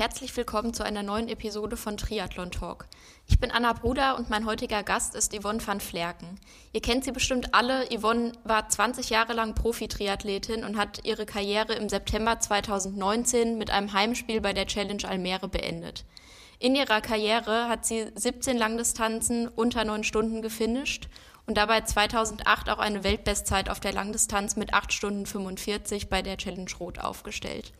herzlich willkommen zu einer neuen Episode von Triathlon Talk. Ich bin Anna Bruder und mein heutiger Gast ist Yvonne van Flerken. Ihr kennt sie bestimmt alle. Yvonne war 20 Jahre lang Profi-Triathletin und hat ihre Karriere im September 2019 mit einem Heimspiel bei der Challenge Almere beendet. In ihrer Karriere hat sie 17 Langdistanzen unter 9 Stunden gefinisht und dabei 2008 auch eine Weltbestzeit auf der Langdistanz mit 8 Stunden 45 bei der Challenge Rot aufgestellt.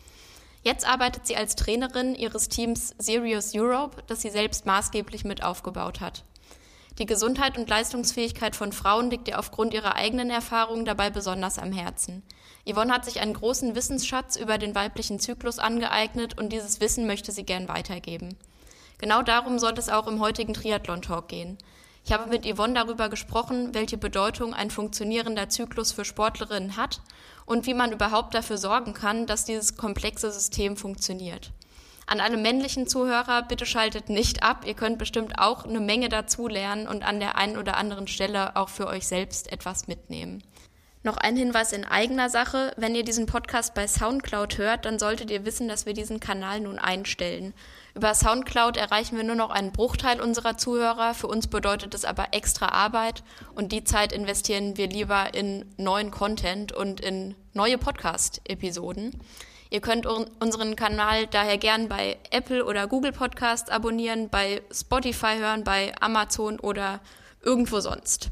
Jetzt arbeitet sie als Trainerin ihres Teams Serious Europe, das sie selbst maßgeblich mit aufgebaut hat. Die Gesundheit und Leistungsfähigkeit von Frauen liegt ihr aufgrund ihrer eigenen Erfahrungen dabei besonders am Herzen. Yvonne hat sich einen großen Wissensschatz über den weiblichen Zyklus angeeignet und dieses Wissen möchte sie gern weitergeben. Genau darum soll es auch im heutigen Triathlon-Talk gehen. Ich habe mit Yvonne darüber gesprochen, welche Bedeutung ein funktionierender Zyklus für Sportlerinnen hat und wie man überhaupt dafür sorgen kann, dass dieses komplexe System funktioniert. An alle männlichen Zuhörer, bitte schaltet nicht ab. Ihr könnt bestimmt auch eine Menge dazu lernen und an der einen oder anderen Stelle auch für euch selbst etwas mitnehmen. Noch ein Hinweis in eigener Sache. Wenn ihr diesen Podcast bei Soundcloud hört, dann solltet ihr wissen, dass wir diesen Kanal nun einstellen. Über Soundcloud erreichen wir nur noch einen Bruchteil unserer Zuhörer. Für uns bedeutet es aber extra Arbeit und die Zeit investieren wir lieber in neuen Content und in neue Podcast-Episoden. Ihr könnt unseren Kanal daher gern bei Apple oder Google Podcast abonnieren, bei Spotify hören, bei Amazon oder irgendwo sonst.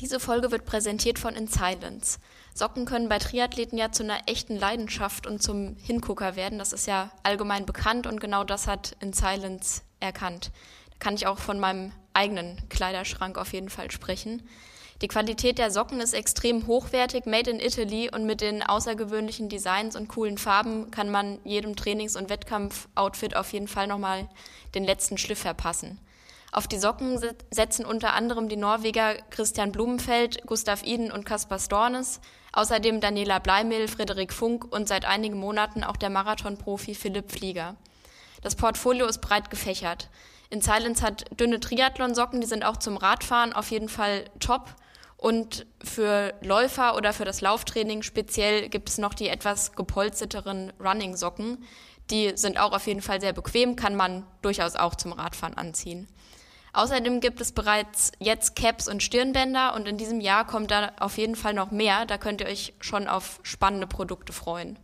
Diese Folge wird präsentiert von In Silence. Socken können bei Triathleten ja zu einer echten Leidenschaft und zum Hingucker werden. Das ist ja allgemein bekannt und genau das hat In Silence erkannt. Da kann ich auch von meinem eigenen Kleiderschrank auf jeden Fall sprechen. Die Qualität der Socken ist extrem hochwertig, made in Italy und mit den außergewöhnlichen Designs und coolen Farben kann man jedem Trainings- und Wettkampfoutfit auf jeden Fall nochmal den letzten Schliff verpassen. Auf die Socken setzen unter anderem die Norweger Christian Blumenfeld, Gustav Iden und Kaspar Stornes, außerdem Daniela Bleimel, Frederik Funk und seit einigen Monaten auch der Marathonprofi Philipp Flieger. Das Portfolio ist breit gefächert. In Silence hat dünne Triathlon-Socken, die sind auch zum Radfahren auf jeden Fall top. Und für Läufer oder für das Lauftraining speziell gibt es noch die etwas gepolsterteren Running-Socken. Die sind auch auf jeden Fall sehr bequem, kann man durchaus auch zum Radfahren anziehen. Außerdem gibt es bereits jetzt Caps und Stirnbänder und in diesem Jahr kommt da auf jeden Fall noch mehr. Da könnt ihr euch schon auf spannende Produkte freuen.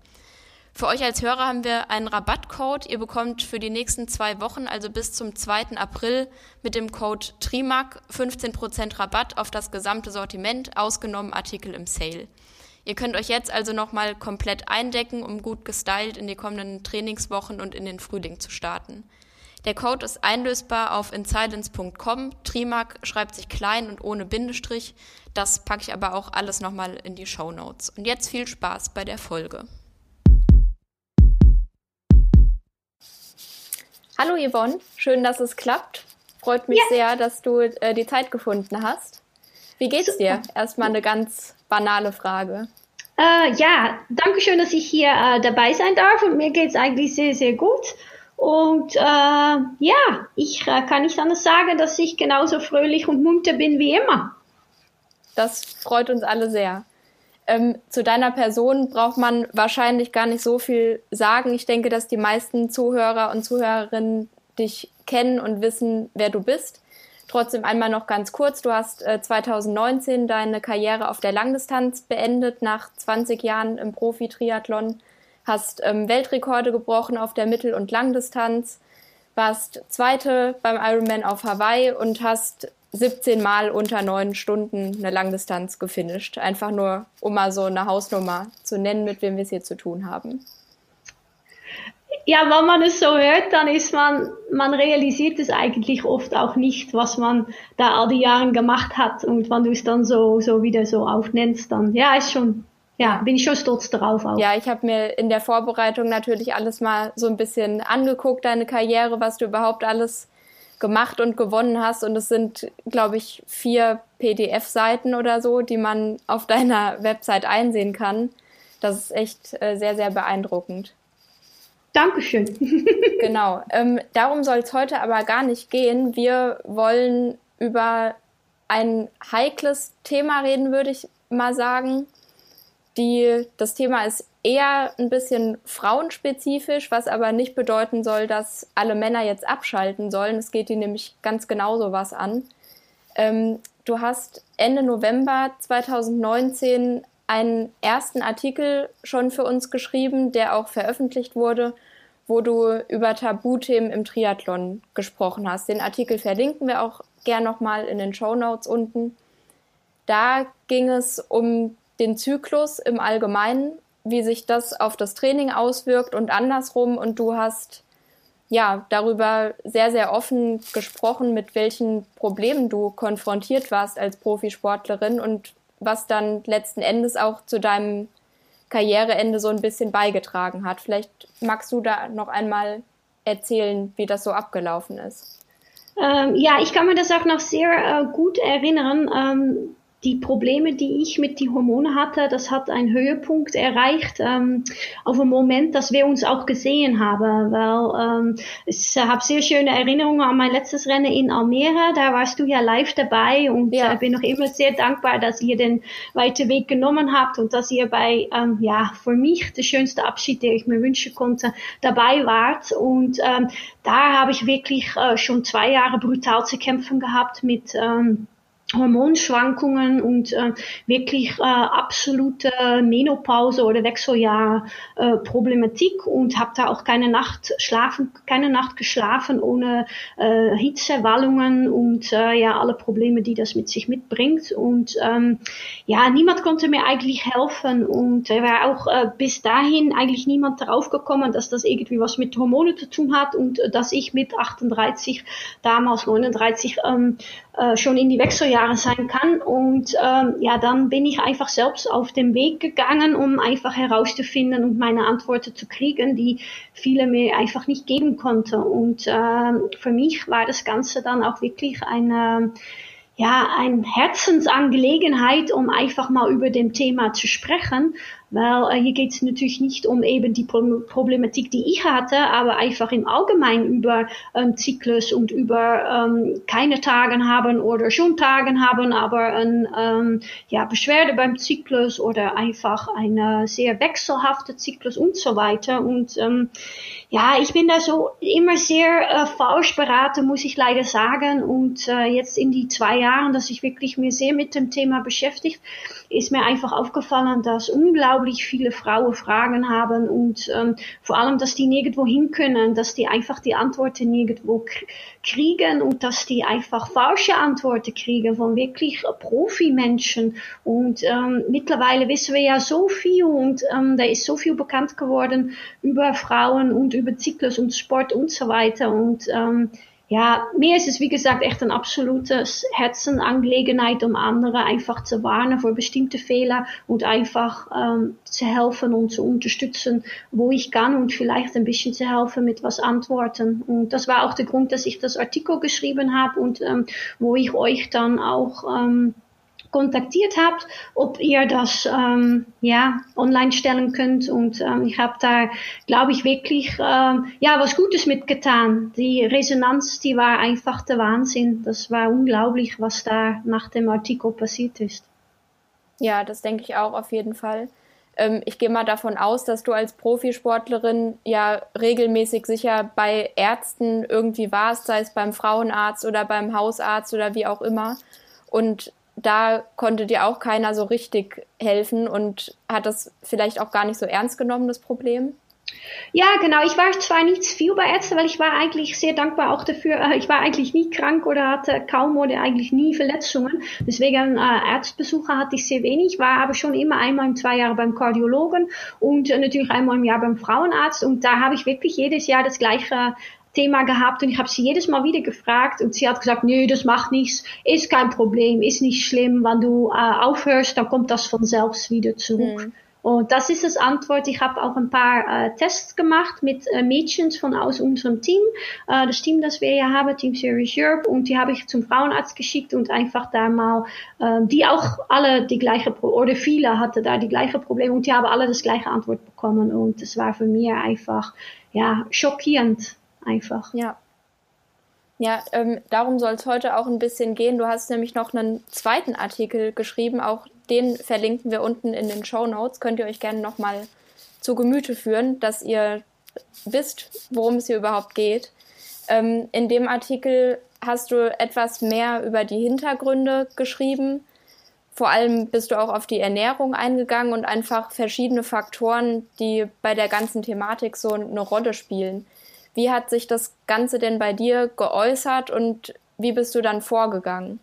Für euch als Hörer haben wir einen Rabattcode. Ihr bekommt für die nächsten zwei Wochen, also bis zum 2. April, mit dem Code TRIMAC 15% Rabatt auf das gesamte Sortiment, ausgenommen Artikel im Sale. Ihr könnt euch jetzt also nochmal komplett eindecken, um gut gestylt in die kommenden Trainingswochen und in den Frühling zu starten. Der Code ist einlösbar auf insilence.com. Trimark schreibt sich klein und ohne Bindestrich. Das packe ich aber auch alles nochmal in die Show Notes. Und jetzt viel Spaß bei der Folge. Hallo Yvonne, schön, dass es klappt. Freut mich ja. sehr, dass du äh, die Zeit gefunden hast. Wie geht's dir? Erstmal eine ganz banale Frage. Äh, ja, danke schön, dass ich hier äh, dabei sein darf und mir geht's eigentlich sehr, sehr gut. Und äh, ja, ich äh, kann nicht anders sagen, dass ich genauso fröhlich und munter bin wie immer. Das freut uns alle sehr. Ähm, zu deiner Person braucht man wahrscheinlich gar nicht so viel sagen. Ich denke, dass die meisten Zuhörer und Zuhörerinnen dich kennen und wissen, wer du bist. Trotzdem einmal noch ganz kurz. Du hast äh, 2019 deine Karriere auf der Langdistanz beendet, nach 20 Jahren im Profi-Triathlon hast ähm, Weltrekorde gebrochen auf der Mittel- und Langdistanz, warst Zweite beim Ironman auf Hawaii und hast 17 Mal unter neun Stunden eine Langdistanz gefinisht. Einfach nur, um mal so eine Hausnummer zu nennen, mit wem wir es hier zu tun haben. Ja, wenn man es so hört, dann ist man, man realisiert es eigentlich oft auch nicht, was man da all die Jahre gemacht hat. Und wenn du es dann so, so wieder so aufnennst, dann, ja, ist schon, ja, bin ich schon stolz darauf auch. Ja, ich habe mir in der Vorbereitung natürlich alles mal so ein bisschen angeguckt, deine Karriere, was du überhaupt alles gemacht und gewonnen hast. Und es sind, glaube ich, vier PDF-Seiten oder so, die man auf deiner Website einsehen kann. Das ist echt äh, sehr, sehr beeindruckend. Dankeschön. genau. Ähm, darum soll es heute aber gar nicht gehen. Wir wollen über ein heikles Thema reden, würde ich mal sagen die, das Thema ist eher ein bisschen frauenspezifisch, was aber nicht bedeuten soll, dass alle Männer jetzt abschalten sollen. Es geht ihnen nämlich ganz genauso was an. Ähm, du hast Ende November 2019 einen ersten Artikel schon für uns geschrieben, der auch veröffentlicht wurde, wo du über Tabuthemen im Triathlon gesprochen hast. Den Artikel verlinken wir auch gern nochmal in den Show Notes unten. Da ging es um den Zyklus im Allgemeinen, wie sich das auf das Training auswirkt und andersrum. Und du hast ja darüber sehr, sehr offen gesprochen, mit welchen Problemen du konfrontiert warst als Profisportlerin und was dann letzten Endes auch zu deinem Karriereende so ein bisschen beigetragen hat. Vielleicht magst du da noch einmal erzählen, wie das so abgelaufen ist. Ähm, ja, ich kann mir das auch noch sehr äh, gut erinnern. Ähm, die Probleme, die ich mit den Hormonen hatte, das hat einen Höhepunkt erreicht ähm, auf einen Moment, dass wir uns auch gesehen haben, weil ähm, ich habe sehr schöne Erinnerungen an mein letztes Rennen in Almere, da warst du ja live dabei und ja. äh, bin noch immer sehr dankbar, dass ihr den weiten Weg genommen habt und dass ihr bei, ähm, ja, für mich der schönste Abschied, den ich mir wünschen konnte, dabei wart und ähm, da habe ich wirklich äh, schon zwei Jahre brutal zu kämpfen gehabt mit ähm, Hormonschwankungen und äh, wirklich äh, absolute Menopause oder Wechseljahr äh, und habe da auch keine Nacht schlafen, keine Nacht geschlafen ohne äh, Hitzewallungen und äh, ja alle Probleme, die das mit sich mitbringt. Und ähm, ja niemand konnte mir eigentlich helfen und er war auch äh, bis dahin eigentlich niemand darauf gekommen, dass das irgendwie was mit Hormonen zu tun hat und äh, dass ich mit 38 damals 39 ähm, äh, schon in die Wechseljahre sein kann. Und ähm, ja, dann bin ich einfach selbst auf den Weg gegangen, um einfach herauszufinden und meine Antworten zu kriegen, die viele mir einfach nicht geben konnten. Und äh, für mich war das Ganze dann auch wirklich eine ja, eine Herzensangelegenheit, um einfach mal über dem Thema zu sprechen, weil äh, hier geht es natürlich nicht um eben die Problematik, die ich hatte, aber einfach im Allgemeinen über ähm, Zyklus und über ähm, keine Tagen haben oder schon Tagen haben, aber ein ähm, ja, Beschwerde beim Zyklus oder einfach eine sehr wechselhafte Zyklus und so weiter. Und ähm, ja, ich bin da so immer sehr äh, falsch beraten, muss ich leider sagen. Und äh, jetzt in die zwei Jahren, dass ich wirklich mir sehr mit dem Thema beschäftigt, ist mir einfach aufgefallen, dass unglaublich viele Frauen Fragen haben und ähm, vor allem, dass die nirgendwo hin können, dass die einfach die Antworten nirgendwo kriegen und dass die einfach falsche Antworten kriegen von wirklich Profimenschen. Und ähm, mittlerweile wissen wir ja so viel und ähm, da ist so viel bekannt geworden über Frauen und über Zyklus und Sport und so weiter. Und ähm, ja, mir ist es wie gesagt echt ein absolutes Herzenangelegenheit, um andere einfach zu warnen vor bestimmte Fehler und einfach ähm, zu helfen und zu unterstützen, wo ich kann und vielleicht ein bisschen zu helfen mit was Antworten. Und das war auch der Grund, dass ich das Artikel geschrieben habe und ähm, wo ich euch dann auch ähm, kontaktiert habt, ob ihr das ähm, ja online stellen könnt. Und ähm, ich habe da, glaube ich, wirklich ähm, ja was Gutes mitgetan. Die Resonanz, die war einfach der Wahnsinn. Das war unglaublich, was da nach dem Artikel passiert ist. Ja, das denke ich auch auf jeden Fall. Ähm, ich gehe mal davon aus, dass du als Profisportlerin ja regelmäßig sicher bei Ärzten irgendwie warst, sei es beim Frauenarzt oder beim Hausarzt oder wie auch immer. Und da konnte dir auch keiner so richtig helfen und hat das vielleicht auch gar nicht so ernst genommen, das Problem? Ja, genau. Ich war zwar nicht viel bei Ärzten, weil ich war eigentlich sehr dankbar auch dafür. Äh, ich war eigentlich nie krank oder hatte kaum oder eigentlich nie Verletzungen. Deswegen äh, Arztbesuche hatte ich sehr wenig, war aber schon immer einmal im zwei Jahre beim Kardiologen und äh, natürlich einmal im Jahr beim Frauenarzt. Und da habe ich wirklich jedes Jahr das gleiche Thema gehabt und ich habe sie jedes Mal wieder gefragt und sie hat gesagt, nö, das macht nichts, ist kein Problem, ist nicht schlimm, wenn du äh, aufhörst, dann kommt das von selbst wieder zurück. Mhm. Und das ist das Antwort. Ich habe auch ein paar äh, Tests gemacht mit äh, Mädchen von aus unserem Team, äh, das Team, das wir hier haben, Team Series Europe, und die habe ich zum Frauenarzt geschickt und einfach da mal, äh, die auch alle die gleiche Pro oder viele hatte da die gleiche Probleme und die haben alle das gleiche Antwort bekommen und das war für mich einfach ja schockierend einfach. Ja. Ja, ähm, darum soll es heute auch ein bisschen gehen. Du hast nämlich noch einen zweiten Artikel geschrieben, auch den verlinken wir unten in den Show Notes. Könnt ihr euch gerne nochmal zu Gemüte führen, dass ihr wisst, worum es hier überhaupt geht. Ähm, in dem Artikel hast du etwas mehr über die Hintergründe geschrieben. Vor allem bist du auch auf die Ernährung eingegangen und einfach verschiedene Faktoren, die bei der ganzen Thematik so eine Rolle spielen. Wie hat sich das Ganze denn bei dir geäußert und wie bist du dann vorgegangen?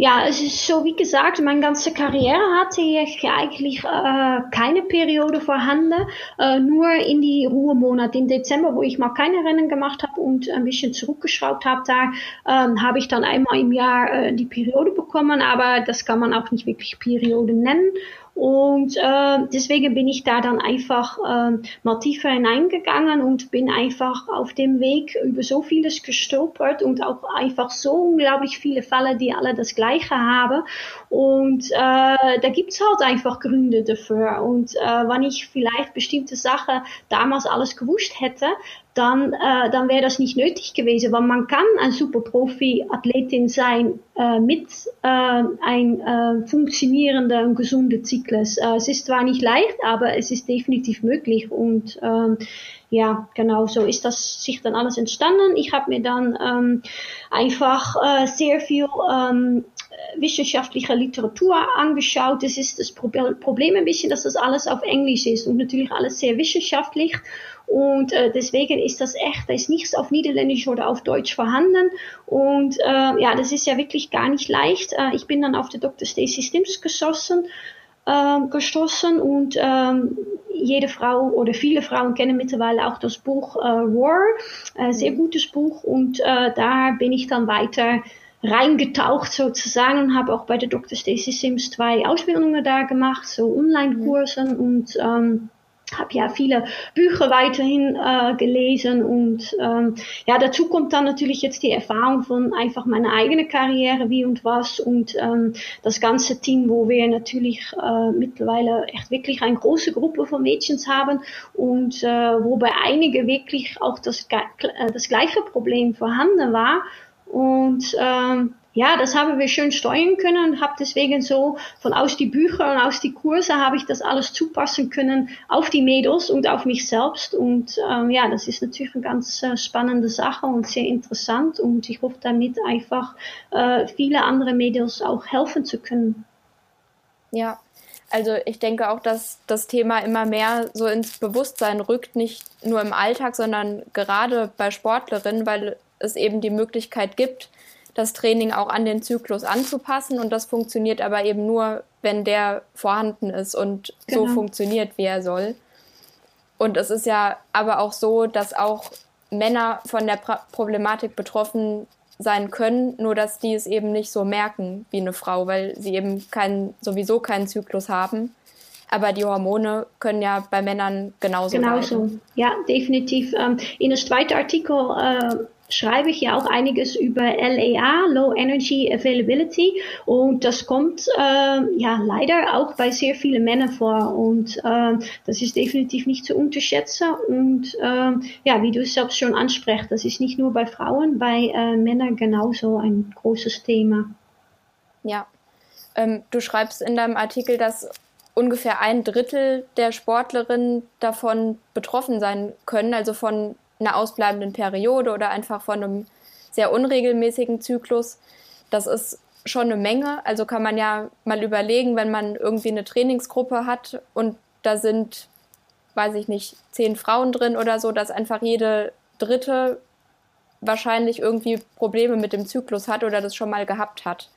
Ja, es ist so, wie gesagt, meine ganze Karriere hatte ich eigentlich äh, keine Periode vorhanden, äh, nur in die Ruhemonate im Dezember, wo ich mal keine Rennen gemacht habe und ein bisschen zurückgeschraubt habe, da ähm, habe ich dann einmal im Jahr äh, die Periode bekommen, aber das kann man auch nicht wirklich Periode nennen. Und äh, deswegen bin ich da dann einfach äh, mal tiefer hineingegangen und bin einfach auf dem Weg über so vieles gestolpert und auch einfach so unglaublich viele Fälle, die alle das Gleiche haben. Und äh, da gibt's halt einfach Gründe dafür. Und äh, wenn ich vielleicht bestimmte Sachen damals alles gewusst hätte, dann, äh, dann wäre das nicht nötig gewesen, weil man kann ein super Profi-Athletin sein äh, mit äh, ein äh, funktionierender und gesunder Zyklus. Äh, es ist zwar nicht leicht, aber es ist definitiv möglich und ähm, ja, genau so ist das sich dann alles entstanden. Ich habe mir dann ähm, einfach äh, sehr viel ähm, wissenschaftliche Literatur angeschaut. Das ist das Problem ein bisschen, dass das alles auf Englisch ist und natürlich alles sehr wissenschaftlich. Und äh, deswegen ist das echt, da ist nichts auf Niederländisch oder auf Deutsch vorhanden. Und äh, ja, das ist ja wirklich gar nicht leicht. Äh, ich bin dann auf der Dr. Stacey Stims geschossen, äh, gestoßen und ähm, jede Frau oder viele Frauen kennen mittlerweile auch das Buch äh, War, äh, sehr gutes Buch und äh, da bin ich dann weiter reingetaucht sozusagen und habe auch bei der Dr. Stacey Sims zwei Ausbildungen da gemacht, so Online-Kursen mhm. und ähm, habe ja viele Bücher weiterhin äh, gelesen und ähm, ja dazu kommt dann natürlich jetzt die Erfahrung von einfach meiner eigenen Karriere wie und was und ähm, das ganze Team, wo wir natürlich äh, mittlerweile echt wirklich eine große Gruppe von Mädchen haben und äh, wobei einige wirklich auch das, äh, das gleiche Problem vorhanden war und ähm, ja, das haben wir schön steuern können und habe deswegen so von aus die Bücher und aus die Kurse habe ich das alles zupassen können auf die Mädels und auf mich selbst. Und ähm, ja, das ist natürlich eine ganz äh, spannende Sache und sehr interessant und ich hoffe damit einfach äh, viele andere Mädels auch helfen zu können. Ja, also ich denke auch, dass das Thema immer mehr so ins Bewusstsein rückt, nicht nur im Alltag, sondern gerade bei Sportlerinnen, weil es eben die Möglichkeit gibt, das Training auch an den Zyklus anzupassen. Und das funktioniert aber eben nur, wenn der vorhanden ist und genau. so funktioniert, wie er soll. Und es ist ja aber auch so, dass auch Männer von der Problematik betroffen sein können, nur dass die es eben nicht so merken wie eine Frau, weil sie eben keinen, sowieso keinen Zyklus haben. Aber die Hormone können ja bei Männern genauso sein. Genauso, leiden. ja, definitiv. Ähm, in der zweiten Artikel äh, schreibe ich ja auch einiges über LAA, Low Energy Availability. Und das kommt äh, ja leider auch bei sehr vielen Männern vor. Und äh, das ist definitiv nicht zu unterschätzen. Und äh, ja, wie du es selbst schon ansprichst, das ist nicht nur bei Frauen, bei äh, Männern genauso ein großes Thema. Ja. Ähm, du schreibst in deinem Artikel, dass ungefähr ein Drittel der Sportlerinnen davon betroffen sein können, also von einer ausbleibenden Periode oder einfach von einem sehr unregelmäßigen Zyklus. Das ist schon eine Menge. Also kann man ja mal überlegen, wenn man irgendwie eine Trainingsgruppe hat und da sind, weiß ich nicht, zehn Frauen drin oder so, dass einfach jede dritte wahrscheinlich irgendwie Probleme mit dem Zyklus hat oder das schon mal gehabt hat.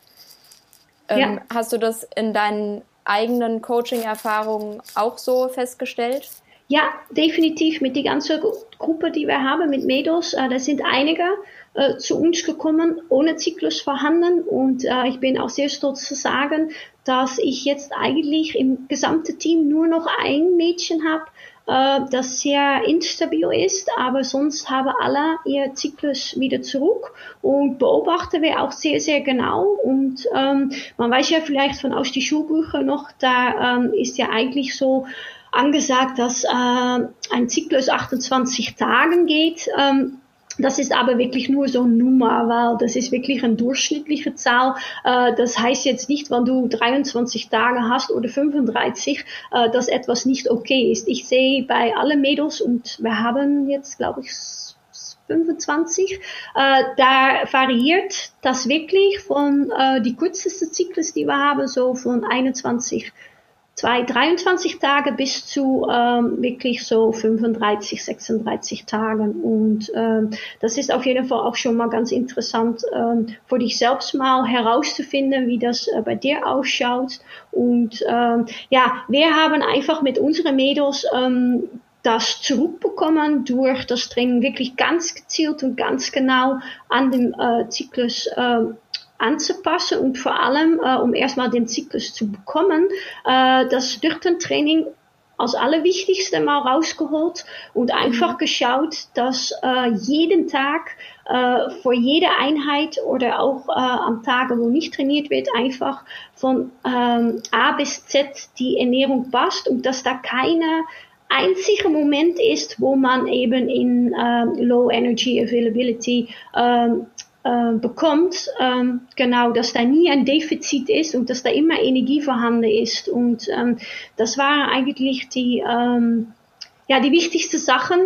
Ähm, ja. Hast du das in deinen eigenen Coaching-Erfahrungen auch so festgestellt? Ja, definitiv. Mit die ganze Gruppe, die wir haben mit Mädels. Äh, da sind einige äh, zu uns gekommen ohne Zyklus vorhanden. Und äh, ich bin auch sehr stolz zu sagen, dass ich jetzt eigentlich im gesamten Team nur noch ein Mädchen habe, äh, das sehr instabil ist, aber sonst haben alle ihr Zyklus wieder zurück und beobachten wir auch sehr, sehr genau. Und ähm, man weiß ja vielleicht von aus die Schulbücher noch, da ähm, ist ja eigentlich so, angesagt, dass äh, ein Zyklus 28 Tagen geht. Ähm, das ist aber wirklich nur so eine Nummer, weil das ist wirklich eine durchschnittliche Zahl. Äh, das heißt jetzt nicht, wenn du 23 Tage hast oder 35, äh, dass etwas nicht okay ist. Ich sehe bei allen Mädels und wir haben jetzt, glaube ich, 25, äh, da variiert das wirklich von äh, die kürzeste Zyklus, die wir haben, so von 21 zwei, 23 Tage bis zu ähm, wirklich so 35, 36 Tagen. Und ähm, das ist auf jeden Fall auch schon mal ganz interessant ähm, für dich selbst mal herauszufinden, wie das äh, bei dir ausschaut. Und ähm, ja, wir haben einfach mit unseren Mädels ähm, das zurückbekommen durch das Training wirklich ganz gezielt und ganz genau an dem äh, Zyklus äh, anzupassen und vor allem, äh, um erstmal den Zyklus zu bekommen, äh, das durch den Training als allerwichtigste mal rausgeholt und einfach mhm. geschaut, dass äh, jeden Tag äh, vor jeder Einheit oder auch äh, am Tage, wo nicht trainiert wird, einfach von ähm, A bis Z die Ernährung passt und dass da keine einzige Moment ist, wo man eben in ähm, Low Energy Availability ähm, äh, bekommt, ähm, genau, dass da nie ein Defizit ist und dass da immer Energie vorhanden ist. Und ähm, das waren eigentlich die, ähm, ja, die wichtigsten Sachen,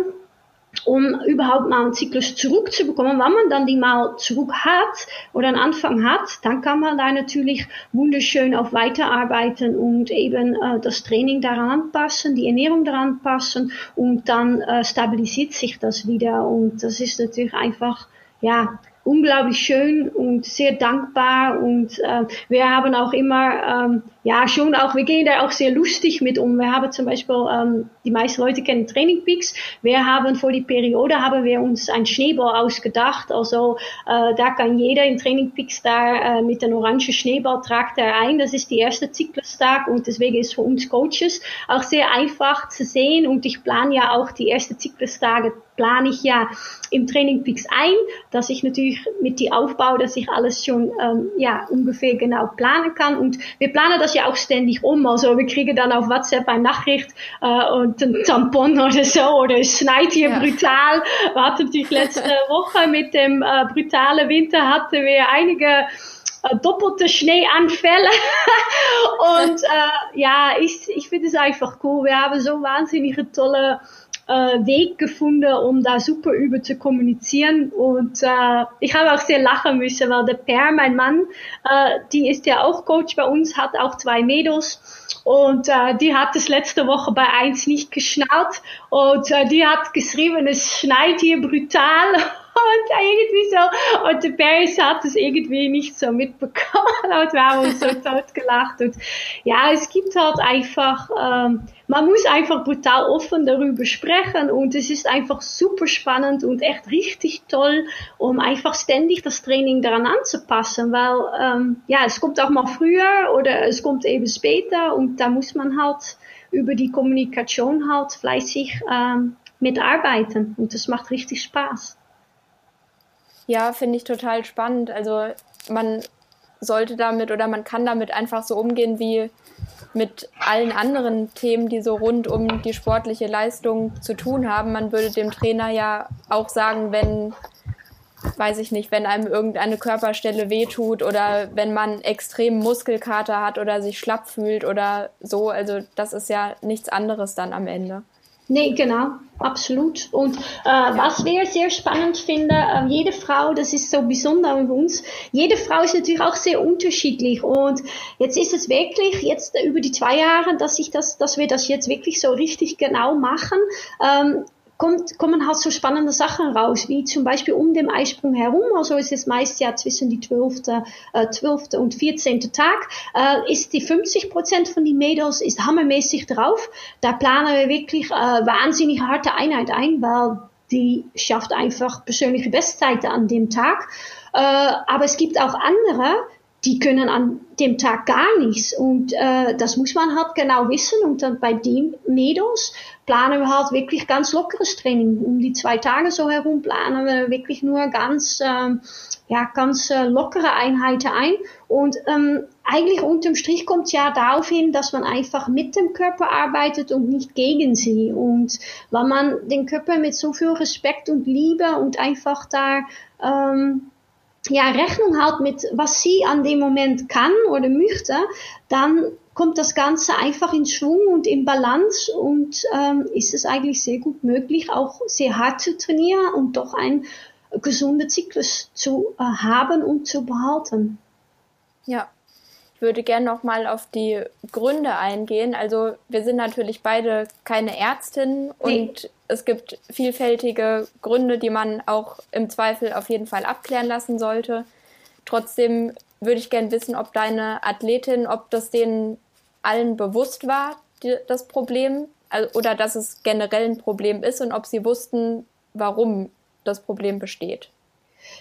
um überhaupt mal einen Zyklus zurückzubekommen. Wenn man dann die mal zurück hat oder einen Anfang hat, dann kann man da natürlich wunderschön auf weiterarbeiten und eben äh, das Training daran anpassen, die Ernährung daran anpassen und dann äh, stabilisiert sich das wieder. Und das ist natürlich einfach, ja, unglaublich schön und sehr dankbar und äh, wir haben auch immer ähm, ja schon auch wir gehen da auch sehr lustig mit um. Wir haben zum Beispiel ähm, die meisten Leute kennen Training Peaks. Wir haben vor die Periode haben wir uns ein Schneeball ausgedacht. Also äh, da kann jeder in Training Peaks da äh, mit dem orangen Schneeball tragt er ein. Das ist die erste Zyklustag und deswegen ist für uns Coaches auch sehr einfach zu sehen. Und ich plane ja auch die erste Zyklustage plane ich ja im Training Peaks ein, dass ich natürlich mit die Aufbau, dass ich alles schon ähm, ja ungefähr genau planen kann. Und wir planen das ja auch ständig um, also wir kriegen dann auf WhatsApp eine Nachricht äh, und ein Tampon oder so oder es schneit hier ja. brutal. Wir hatten natürlich letzte Woche mit dem äh, brutalen Winter hatten wir einige äh, doppelte Schneeanfälle. und äh, ja, ich, ich finde es einfach cool. Wir haben so wahnsinnige tolle äh, Weg gefunden, um da super über zu kommunizieren. Und äh, ich habe auch sehr lachen müssen, weil der Per, mein Mann, äh, die ist ja auch Coach bei uns, hat auch zwei Mädels. Und äh, die hat es letzte Woche bei eins nicht geschnallt. Und äh, die hat geschrieben, es schneit hier brutal. Und irgendwie so, und der Paris hat es irgendwie nicht so mitbekommen und wir haben uns so tot gelacht. Und ja, es gibt halt einfach, ähm, man muss einfach brutal offen darüber sprechen und es ist einfach super spannend und echt richtig toll, um einfach ständig das Training daran anzupassen, weil ähm, ja, es kommt auch mal früher oder es kommt eben später und da muss man halt über die Kommunikation halt fleißig ähm, mitarbeiten und das macht richtig Spaß. Ja, finde ich total spannend. Also man sollte damit oder man kann damit einfach so umgehen wie mit allen anderen Themen, die so rund um die sportliche Leistung zu tun haben. Man würde dem Trainer ja auch sagen, wenn, weiß ich nicht, wenn einem irgendeine Körperstelle wehtut oder wenn man extremen Muskelkater hat oder sich schlapp fühlt oder so. Also das ist ja nichts anderes dann am Ende. Nee, genau, absolut. Und äh, was wir sehr spannend finden, äh, jede Frau, das ist so besonders an uns, jede Frau ist natürlich auch sehr unterschiedlich. Und jetzt ist es wirklich, jetzt über die zwei Jahre, dass ich das, dass wir das jetzt wirklich so richtig genau machen. Ähm, kommt, kommen halt so spannende Sachen raus, wie zum Beispiel um den Eisprung herum, also ist es meist ja zwischen die 12. Äh, 12. und 14. Tag, äh, ist die 50 Prozent von den Mädels ist hammermäßig drauf. Da planen wir wirklich äh, wahnsinnig harte Einheit ein, weil die schafft einfach persönliche Bestzeiten an dem Tag. Äh, aber es gibt auch andere, die können an dem Tag gar nichts. Und äh, das muss man halt genau wissen. Und dann bei den Mädels planen wir halt wirklich ganz lockeres Training. Um die zwei Tage so herum planen wir wirklich nur ganz, ähm, ja, ganz äh, lockere Einheiten ein. Und ähm, eigentlich unterm Strich kommt ja darauf hin, dass man einfach mit dem Körper arbeitet und nicht gegen sie. Und weil man den Körper mit so viel Respekt und Liebe und einfach da ähm, ja, Rechnung hält mit, was sie an dem Moment kann oder möchte, dann kommt das Ganze einfach in Schwung und in Balance und ähm, ist es eigentlich sehr gut möglich, auch sehr hart zu trainieren und doch einen gesunden Zyklus zu äh, haben und zu behalten. Ja, ich würde gerne noch mal auf die Gründe eingehen. Also wir sind natürlich beide keine Ärztinnen nee. und es gibt vielfältige Gründe, die man auch im Zweifel auf jeden Fall abklären lassen sollte. Trotzdem würde ich gerne wissen, ob deine Athletin, ob das denen allen bewusst war, die, das Problem, also, oder dass es generell ein Problem ist und ob sie wussten, warum das Problem besteht.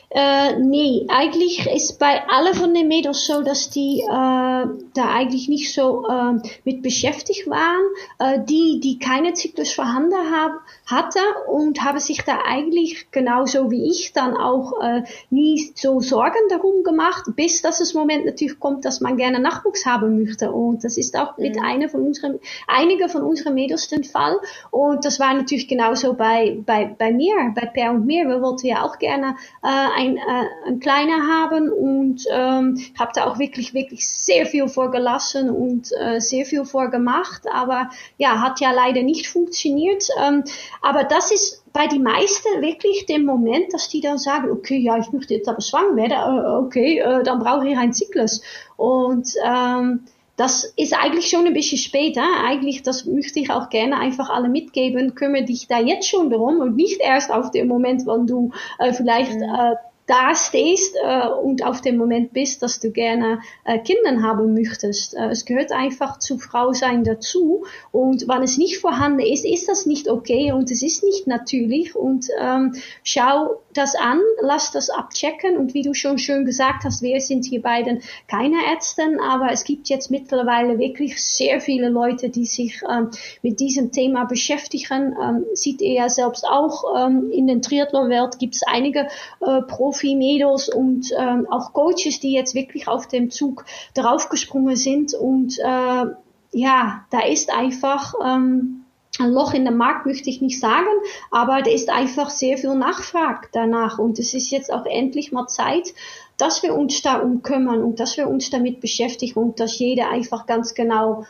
Äh, nee, eigentlich ist bei alle von den Mädels so, dass die äh, da eigentlich nicht so äh, mit beschäftigt waren. Äh, die, die keine Zyklus vorhanden haben, hatte und habe sich da eigentlich genauso wie ich dann auch äh, nie so Sorgen darum gemacht, bis dass das Moment natürlich kommt, dass man gerne Nachwuchs haben möchte. Und das ist auch mit mhm. einer von unseren, einige von unseren Mädels den Fall. Und das war natürlich genauso bei, bei, bei mir, bei Per und mir. Wir wollten ja auch gerne äh, ein, äh, ein kleiner haben und ähm, habe da auch wirklich, wirklich sehr viel vorgelassen und äh, sehr viel vorgemacht, aber ja, hat ja leider nicht funktioniert. Ähm, aber das ist bei die meisten wirklich der Moment, dass die dann sagen, okay, ja, ich möchte jetzt aber schwanger werden, äh, okay, äh, dann brauche ich einen Zyklus. Und ähm, das ist eigentlich schon ein bisschen später. Eigentlich, das möchte ich auch gerne einfach alle mitgeben. Kümmere dich da jetzt schon darum und nicht erst auf den Moment, wann du äh, vielleicht mhm. äh, da stehst äh, und auf dem Moment bist, dass du gerne äh, Kinder haben möchtest. Äh, es gehört einfach zu Frau sein dazu. Und wenn es nicht vorhanden ist, ist das nicht okay und es ist nicht natürlich. Und ähm, schau das an, lass das abchecken. Und wie du schon schön gesagt hast, wir sind hier beiden keine Ärzte, aber es gibt jetzt mittlerweile wirklich sehr viele Leute, die sich ähm, mit diesem Thema beschäftigen. Ähm, sieht ihr ja selbst auch ähm, in den Triathlon-Welt gibt es einige äh, Profi-Mädels und ähm, auch Coaches, die jetzt wirklich auf dem Zug draufgesprungen sind. Und äh, ja, da ist einfach ähm, ein Loch in dem Markt möchte ich nicht sagen, aber da ist einfach sehr viel Nachfrage danach und es ist jetzt auch endlich mal Zeit, dass wir uns da umkümmern und dass wir uns damit beschäftigen und dass jeder einfach ganz genau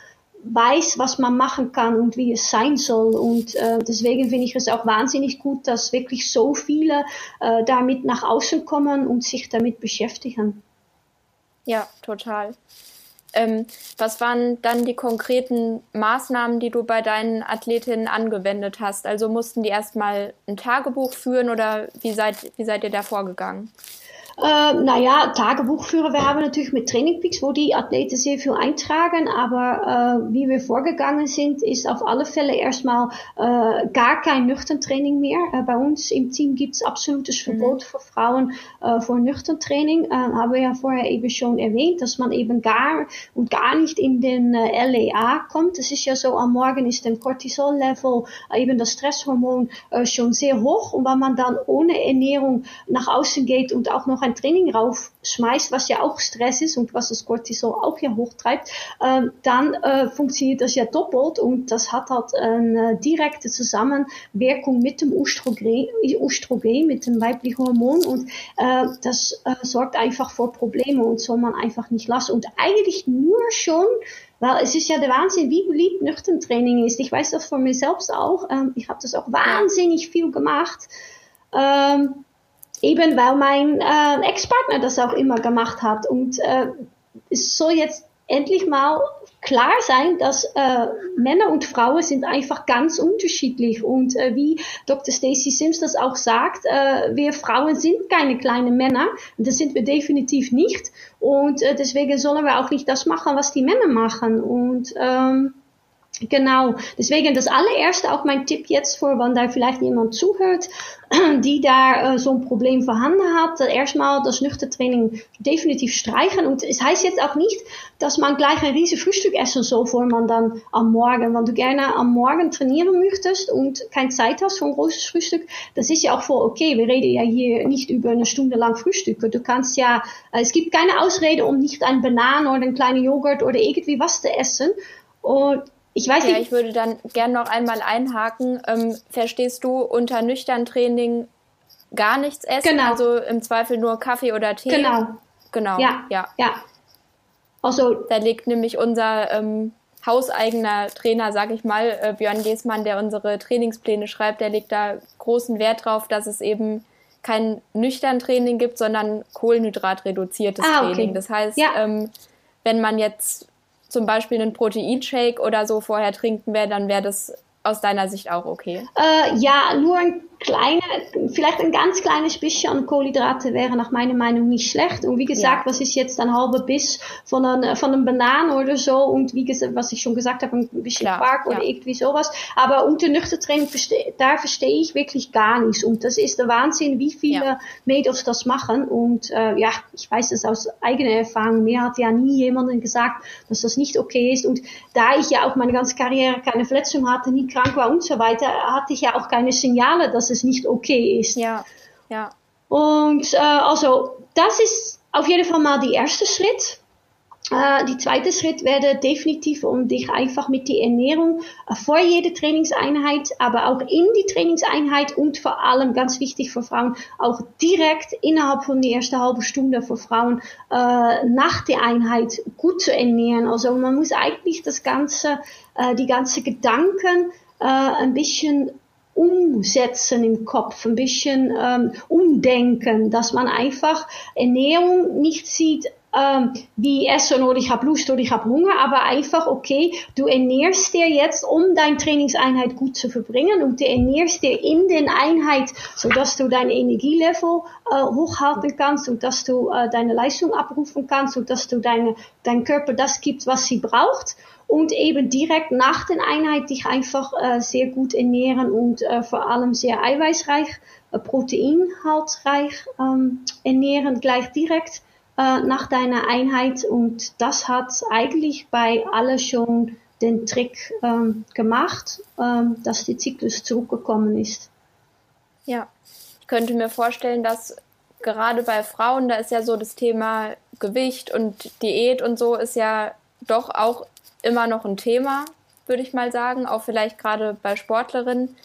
weiß, was man machen kann und wie es sein soll. Und äh, deswegen finde ich es auch wahnsinnig gut, dass wirklich so viele äh, damit nach außen kommen und sich damit beschäftigen. Ja, total. Ähm, was waren dann die konkreten Maßnahmen, die du bei deinen Athletinnen angewendet hast? Also mussten die erstmal ein Tagebuch führen oder wie seid, wie seid ihr da vorgegangen? Äh, naja, Tagebuchführer, wir haben natürlich mit Trainingpeaks, wo die Athleten sehr viel eintragen, aber äh, wie wir vorgegangen sind, ist auf alle Fälle erstmal äh, gar kein Nüchtern-Training mehr. Äh, bei uns im Team gibt es absolutes mhm. Verbot mhm. für Frauen äh, für Nüchtern-Training. Äh, haben wir ja vorher eben schon erwähnt, dass man eben gar und gar nicht in den äh, LEA kommt. Es ist ja so, am Morgen ist der Cortisol-Level, äh, eben das Stresshormon, äh, schon sehr hoch und wenn man dann ohne Ernährung nach außen geht und auch noch ein Training raufschmeißt, was ja auch Stress ist und was das Cortisol auch ja hochtreibt, äh, dann äh, funktioniert das ja doppelt und das hat halt eine direkte Zusammenwirkung mit dem Östrogen, Östrogen mit dem weiblichen Hormon und äh, das äh, sorgt einfach vor Probleme und soll man einfach nicht lassen. Und eigentlich nur schon weil es ist ja der Wahnsinn, wie beliebt nüchtern Training ist. Ich weiß das von mir selbst auch. Ähm, ich habe das auch wahnsinnig viel gemacht. Ähm, Eben weil mein äh, Ex-Partner das auch immer gemacht hat. Und äh, es soll jetzt endlich mal klar sein, dass äh, Männer und Frauen sind einfach ganz unterschiedlich. Und äh, wie Dr. Stacey Sims das auch sagt, äh, wir Frauen sind keine kleinen Männer. Das sind wir definitiv nicht. Und äh, deswegen sollen wir auch nicht das machen, was die Männer machen. Und ähm, Genau, deswegen das allererste auch mein Tipp jetzt für, wenn da vielleicht jemand zuhört, die da äh, so ein Problem vorhanden hat, erstmal das Nüchtertraining definitiv streichen. Und es heißt jetzt auch nicht, dass man gleich ein riesiges Frühstück essen soll, bevor man dann am Morgen, wenn du gerne am Morgen trainieren möchtest und keine Zeit hast für ein großes Frühstück, das ist ja auch voll okay. Wir reden ja hier nicht über eine Stunde lang Frühstücke. Du kannst ja, äh, es gibt keine Ausrede, um nicht ein Banan oder ein kleiner Joghurt oder irgendwie was zu essen. Und ich weiß ja, nicht. ich würde dann gern noch einmal einhaken. Ähm, verstehst du unter nüchtern Training gar nichts essen? Genau. Also im Zweifel nur Kaffee oder Tee? Genau. Genau. Ja. Ja. ja. Also, da legt nämlich unser ähm, hauseigener Trainer, sag ich mal, äh, Björn Geßmann, der unsere Trainingspläne schreibt, der legt da großen Wert drauf, dass es eben kein nüchtern Training gibt, sondern kohlenhydratreduziertes ah, okay. Training. Das heißt, ja. ähm, wenn man jetzt zum Beispiel einen Proteinshake oder so vorher trinken wäre, dann wäre das aus deiner Sicht auch okay? Äh, ja, nur ein kleine, vielleicht ein ganz kleines bisschen Kohlenhydrate wäre nach meiner Meinung nicht schlecht. Und wie gesagt, ja. was ist jetzt ein halber Biss von einem, von einem Bananen oder so und wie gesagt, was ich schon gesagt habe, ein bisschen Klar, Quark oder ja. irgendwie sowas. Aber unter Nüchtertraining, da verstehe ich wirklich gar nichts. Und das ist der Wahnsinn, wie viele ja. Mädels das machen. Und äh, ja, ich weiß es aus eigener Erfahrung. Mir hat ja nie jemanden gesagt, dass das nicht okay ist. Und da ich ja auch meine ganze Karriere keine Verletzung hatte, nie krank war und so weiter, hatte ich ja auch keine Signale, dass es nicht okay ist. Ja, ja. Und äh, also das ist auf jeden Fall mal der erste Schritt. Äh, die zweite Schritt wäre definitiv, um dich einfach mit der Ernährung äh, vor jeder Trainingseinheit, aber auch in die Trainingseinheit und vor allem ganz wichtig für Frauen, auch direkt innerhalb von der ersten halben Stunde für Frauen äh, nach der Einheit gut zu ernähren. Also man muss eigentlich das ganze, äh, die ganze Gedanken äh, ein bisschen umsetzen im Kopf, ein bisschen ähm, umdenken, dass man einfach Ernährung nicht sieht ähm, wie Essen oder ich habe Lust oder ich habe Hunger, aber einfach, okay, du ernährst dir jetzt, um deine Trainingseinheit gut zu verbringen und du ernährst dir in den Einheit, sodass du dein Energielevel äh, hochhalten kannst und dass du äh, deine Leistung abrufen kannst und dass du deine, dein Körper das gibt, was sie braucht und eben direkt nach der Einheit dich einfach äh, sehr gut ernähren und äh, vor allem sehr eiweißreich, äh, proteinhaltreich ähm, ernähren gleich direkt äh, nach deiner Einheit und das hat eigentlich bei alle schon den Trick ähm, gemacht, ähm, dass der Zyklus zurückgekommen ist. Ja, ich könnte mir vorstellen, dass gerade bei Frauen, da ist ja so das Thema Gewicht und Diät und so ist ja doch auch immer noch ein Thema, würde ich mal sagen, auch vielleicht gerade bei Sportlerinnen.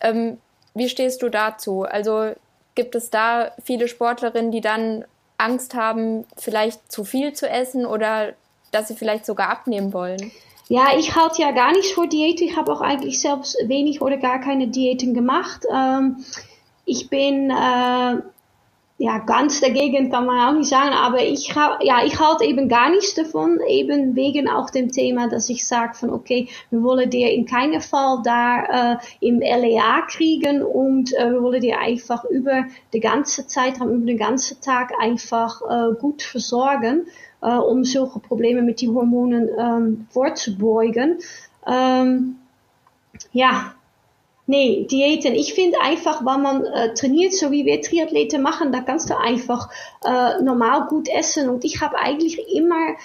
Ähm, wie stehst du dazu? Also gibt es da viele Sportlerinnen, die dann Angst haben, vielleicht zu viel zu essen oder dass sie vielleicht sogar abnehmen wollen? Ja, ich halte ja gar nichts vor Diät. Ich habe auch eigentlich selbst wenig oder gar keine Diäten gemacht. Ähm, ich bin äh, ja, ganz dagegen kann man auch nicht sagen, aber ich, ja, ich halte eben gar nichts davon, eben wegen auch dem Thema, dass ich sage von, okay, wir wollen dir in keinem Fall da äh, im LEA kriegen und äh, wir wollen dir einfach über die ganze Zeitraum, über den ganzen Tag einfach äh, gut versorgen, äh, um solche Probleme mit den Hormonen ähm, vorzubeugen. Ähm, ja, Nee, Diäten. Ich finde einfach, wenn man äh, trainiert, so wie wir Triathleten machen, da kannst du einfach äh, normal gut essen. Und ich habe eigentlich immer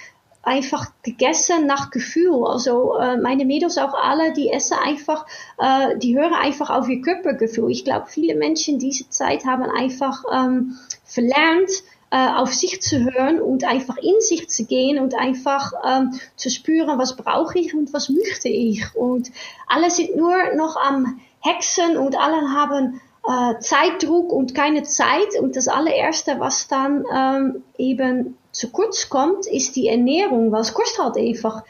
einfach gegessen nach Gefühl. Also äh, meine Mädels auch alle, die essen einfach, äh, die hören einfach auf ihr Körpergefühl. Ich glaube, viele Menschen diese Zeit haben einfach ähm, verlernt, äh, auf sich zu hören und einfach in sich zu gehen und einfach ähm, zu spüren, was brauche ich und was möchte ich. Und alle sind nur noch am Hexen und alle haben äh, Zeitdruck und keine Zeit. Und das allererste, was dann ähm, eben zu kurz kommt, ist die Ernährung, weil es kostet halt einfach,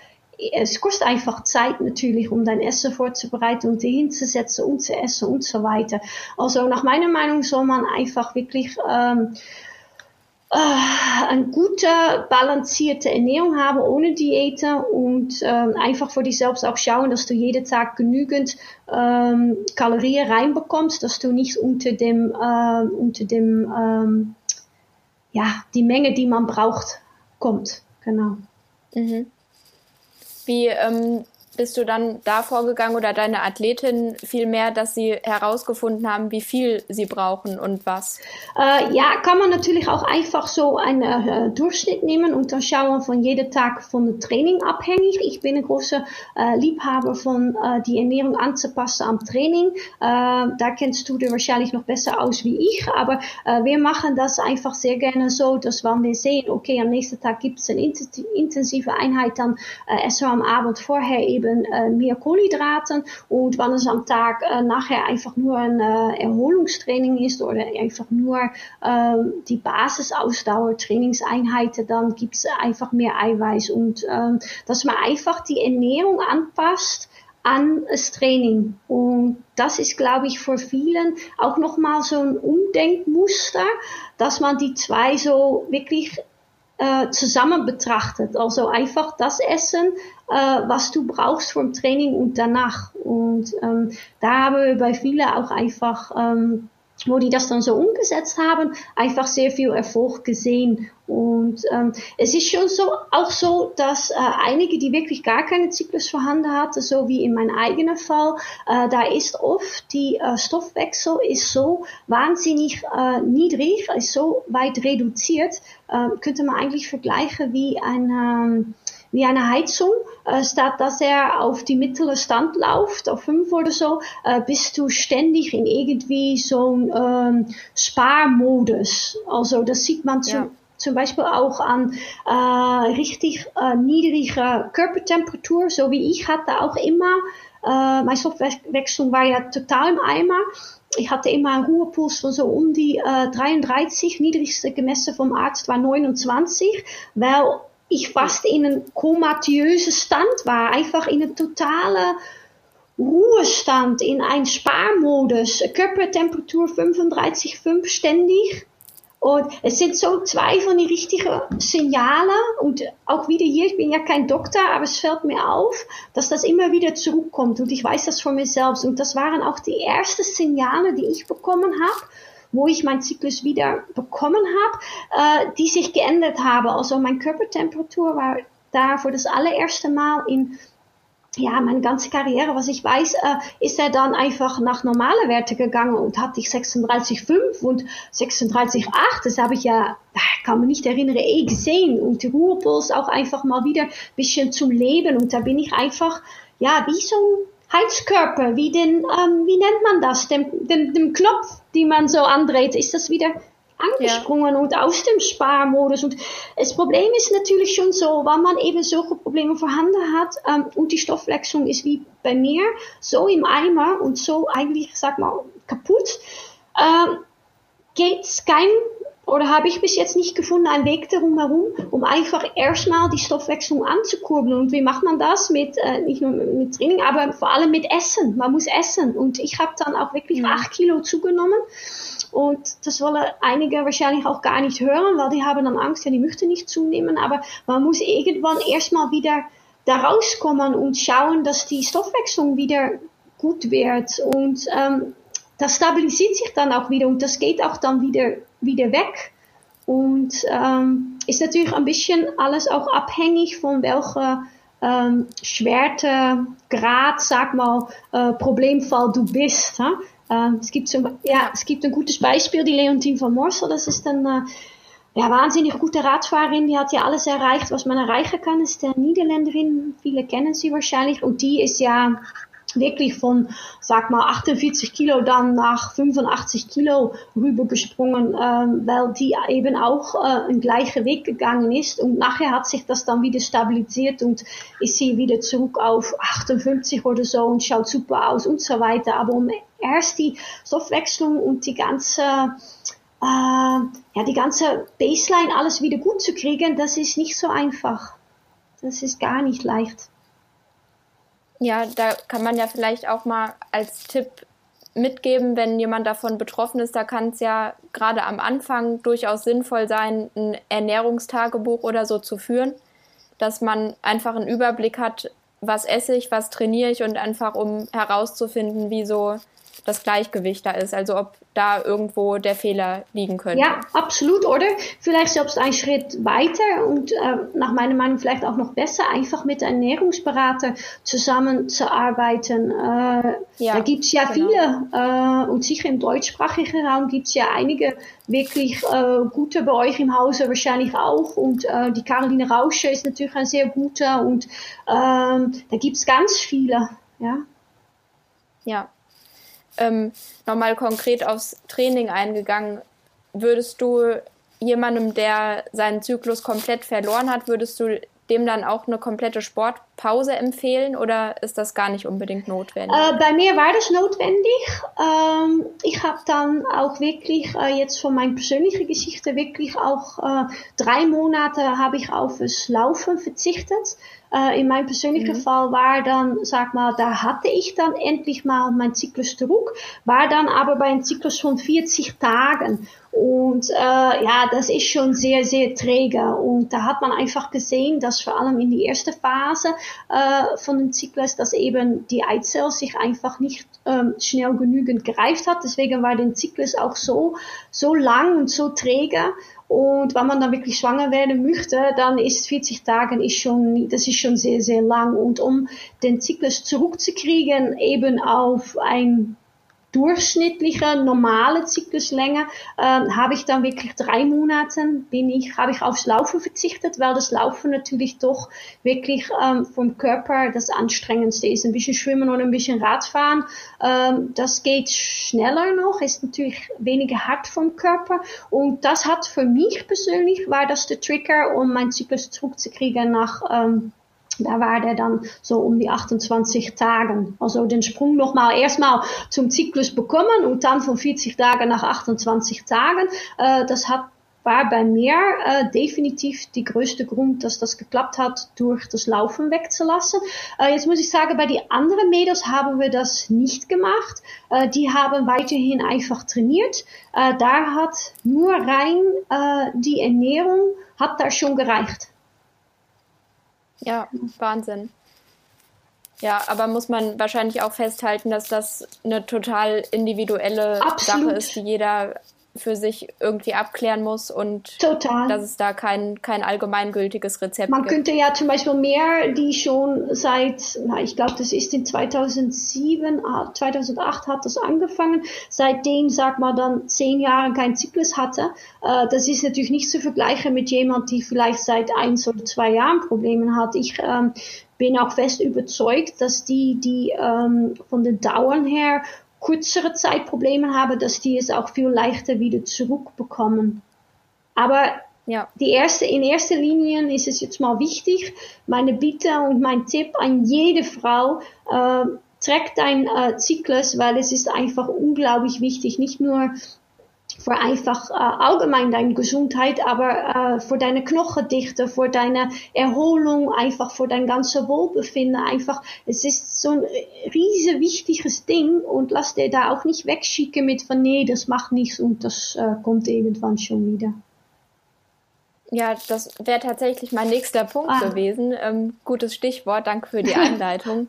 es kostet einfach Zeit natürlich, um dein Essen vorzubereiten und hinzusetzen und zu essen und so weiter. Also nach meiner Meinung soll man einfach wirklich ähm, äh, eine gute, balancierte Ernährung haben ohne Diäten und ähm, einfach für dich selbst auch schauen, dass du jeden Tag genügend ähm, Kalorien reinbekommst, dass du nicht unter dem, äh, unter dem, ähm, ja, die Menge, die man braucht, kommt. Genau. Mhm. Wie ähm, bist du dann da vorgegangen oder deine Athletin vielmehr, dass sie herausgefunden haben, wie viel sie brauchen und was? Äh, ja, kann man natürlich auch einfach so einen äh, Durchschnitt nehmen und dann schauen von jedem Tag von dem Training abhängig. Ich bin ein großer äh, Liebhaber von äh, die Ernährung anzupassen am Training. Äh, da kennst du dir wahrscheinlich noch besser aus wie ich, aber äh, wir machen das einfach sehr gerne so, dass wenn wir sehen, okay, am nächsten Tag gibt es eine intensive Einheit, dann essen wir am Abend vorher eben eben äh, mehr Kohlenhydraten und wenn es am Tag äh, nachher einfach nur ein äh, Erholungstraining ist oder einfach nur die Basisausdauer Trainingseinheiten, dann gibt es einfach mehr Eiweiß und dass man einfach die Ernährung anpasst an das Training. Und das ist, glaube ich, für vielen auch nochmal so ein Umdenkmuster, dass man die zwei so wirklich äh, zusammen betrachtet. Also einfach das Essen, äh, was du brauchst vom Training und danach. Und ähm, da haben wir bei vielen auch einfach ähm, wo die das dann so umgesetzt haben, einfach sehr viel Erfolg gesehen. Und ähm, es ist schon so auch so, dass äh, einige, die wirklich gar keinen Zyklus vorhanden hatten, so wie in meinem eigenen Fall, äh, da ist oft die äh, Stoffwechsel ist so wahnsinnig äh, niedrig, ist so weit reduziert, äh, könnte man eigentlich vergleichen wie ein ähm, wie eine Heizung, äh, statt dass er auf die mittlere Stand läuft, auf fünf oder so, äh, bist du ständig in irgendwie so ähm, Sparmodus. Also das sieht man zum, ja. zum Beispiel auch an äh, richtig äh, niedriger Körpertemperatur, so wie ich hatte auch immer. Äh, meine Stoffwechslung war ja total im Eimer ich hatte immer einen Ruhepuls von so um die äh, 33, niedrigste gemessen vom Arzt war 29, weil ich fast in een komatösen Stand war, einfach in een totale Ruhestand, in ein Sparmodus, Körpertemperatur 35,5 ständig. Und es sind so zwei von den richtigen Signale und auch wieder hier, ich bin ja kein Doktor, aber es fällt mir auf, dass das immer wieder zurückkommt. Und ich weiß das von mir selbst. Und das waren auch die ersten Signale, die ich bekommen habe wo ich meinen Zyklus wieder bekommen habe, äh, die sich geändert haben. Also meine Körpertemperatur war da für das allererste Mal in ja, meine ganze Karriere, was ich weiß, äh, ist er dann einfach nach normale Werte gegangen und hatte ich 36,5 und 36,8. Das habe ich ja, kann man nicht erinnern, eh gesehen. Und die Ruhepuls auch einfach mal wieder ein bisschen zum Leben. Und da bin ich einfach, ja, wie so ein Heizkörper, wie den, ähm, wie nennt man das, dem, dem, dem Knopf, die man so andreht, ist das wieder angesprungen ja. und aus dem Sparmodus. Und das Problem ist natürlich schon so, wenn man eben solche Probleme vorhanden hat ähm, und die Stoffwechslung ist wie bei mir so im Eimer und so eigentlich, sag mal, kaputt, ähm, geht's kein oder habe ich bis jetzt nicht gefunden, einen Weg darum herum, um einfach erstmal die Stoffwechslung anzukurbeln. Und wie macht man das? Mit, äh, nicht nur mit Training, aber vor allem mit Essen. Man muss essen. Und ich habe dann auch wirklich ja. acht Kilo zugenommen. Und das wollen einige wahrscheinlich auch gar nicht hören, weil die haben dann Angst, ja, die möchten nicht zunehmen. Aber man muss irgendwann erstmal wieder da rauskommen und schauen, dass die Stoffwechslung wieder gut wird. Und ähm, das stabilisiert sich dann auch wieder und das geht auch dann wieder, wieder weg. Und ähm, ist natürlich ein bisschen alles auch abhängig von welcher ähm, Schwertegrad, sag mal, äh, Problemfall du bist. Hè? Ähm, es, gibt zum, ja, es gibt ein gutes Beispiel, die Leontine von Morsel, das ist ein äh, ja, wahnsinnig gute Radfahrerin, die hat ja alles erreicht, was man erreichen kann, ist der Niederländerin, viele kennen sie wahrscheinlich, und die ist ja wirklich von, sag mal, 48 Kilo dann nach 85 Kilo rübergesprungen, ähm, weil die eben auch äh, einen gleichen Weg gegangen ist. Und nachher hat sich das dann wieder stabilisiert und ist sie wieder zurück auf 58 oder so und schaut super aus und so weiter. Aber um erst die Stoffwechslung und die ganze äh, ja, die ganze Baseline alles wieder gut zu kriegen, das ist nicht so einfach. Das ist gar nicht leicht. Ja, da kann man ja vielleicht auch mal als Tipp mitgeben, wenn jemand davon betroffen ist, da kann es ja gerade am Anfang durchaus sinnvoll sein, ein Ernährungstagebuch oder so zu führen, dass man einfach einen Überblick hat, was esse ich, was trainiere ich und einfach um herauszufinden, wie so das Gleichgewicht da ist, also ob da irgendwo der Fehler liegen könnte. Ja, absolut, oder? Vielleicht selbst einen Schritt weiter und äh, nach meiner Meinung vielleicht auch noch besser, einfach mit Ernährungsberater zusammenzuarbeiten. Äh, ja, da gibt's ja genau. viele äh, und sicher im deutschsprachigen Raum gibt's ja einige wirklich äh, gute bei euch im Hause wahrscheinlich auch und äh, die Caroline Rausche ist natürlich ein sehr guter und ähm, da gibt's ganz viele, ja. Ja, ähm, nochmal konkret aufs Training eingegangen, würdest du jemandem, der seinen Zyklus komplett verloren hat, würdest du dem dann auch eine komplette Sportpause empfehlen oder ist das gar nicht unbedingt notwendig? Äh, bei mir war das notwendig. Ähm, ich habe dann auch wirklich äh, jetzt von meiner persönlichen Geschichte wirklich auch äh, drei Monate habe ich auf das Laufen verzichtet. Äh, in meinem persönlichen mhm. Fall war dann, sag mal, da hatte ich dann endlich mal meinen Zyklus zurück, war dann aber bei einem Zyklus von 40 Tagen. Und äh, ja, das ist schon sehr, sehr träge. Und da hat man einfach gesehen, dass vor allem in die erste Phase äh, von dem Zyklus, dass eben die Eizelle sich einfach nicht ähm, schnell genügend gereift hat. Deswegen war der Zyklus auch so, so lang und so träge. Und wenn man dann wirklich schwanger werden möchte, dann ist 40 Tage ist schon, das ist schon sehr, sehr lang. Und um den Zyklus zurückzukriegen, eben auf ein durchschnittliche normale Zykluslänge ähm, habe ich dann wirklich drei Monate bin ich habe ich aufs Laufen verzichtet, weil das Laufen natürlich doch wirklich ähm, vom Körper das anstrengendste ist. Ein bisschen Schwimmen oder ein bisschen Radfahren, ähm, das geht schneller noch, ist natürlich weniger hart vom Körper und das hat für mich persönlich war das der Trigger, um meinen Zyklus zurückzukriegen nach ähm, da war der dann so um die 28 Tagen. Also den Sprung nochmal erstmal zum Zyklus bekommen und dann von 40 Tagen nach 28 Tagen. Äh, das hat war bei mir äh, definitiv die größte Grund, dass das geklappt hat, durch das Laufen wegzulassen. Äh, jetzt muss ich sagen, bei die anderen Mädels haben wir das nicht gemacht. Äh, die haben weiterhin einfach trainiert. Äh, da hat nur rein äh, die Ernährung hat da schon gereicht. Ja, Wahnsinn. Ja, aber muss man wahrscheinlich auch festhalten, dass das eine total individuelle Absolut. Sache ist, die jeder für sich irgendwie abklären muss und Total. dass es da kein, kein allgemeingültiges Rezept Man gibt. Man könnte ja zum Beispiel mehr, die schon seit, na, ich glaube, das ist in 2007, 2008 ah, hat das angefangen, seitdem, sag mal, dann zehn Jahre kein Zyklus hatte. Äh, das ist natürlich nicht zu vergleichen mit jemand, die vielleicht seit eins oder zwei Jahren Probleme hat. Ich ähm, bin auch fest überzeugt, dass die, die ähm, von den Dauern her kürzere Zeit Probleme haben, dass die es auch viel leichter wieder zurückbekommen. Aber ja. die erste, in erster Linie ist es jetzt mal wichtig, meine Bitte und mein Tipp an jede Frau, äh, trägt dein äh, Zyklus, weil es ist einfach unglaublich wichtig, nicht nur für einfach äh, allgemein deine Gesundheit, aber äh, für deine Knochendichte, für deine Erholung, einfach für dein ganzes Wohlbefinden. Einfach, es ist so ein riese wichtiges Ding und lass dir da auch nicht wegschicken mit von nee, das macht nichts und das äh, kommt irgendwann schon wieder. Ja, das wäre tatsächlich mein nächster Punkt ah. gewesen. Ähm, gutes Stichwort, danke für die Einleitung.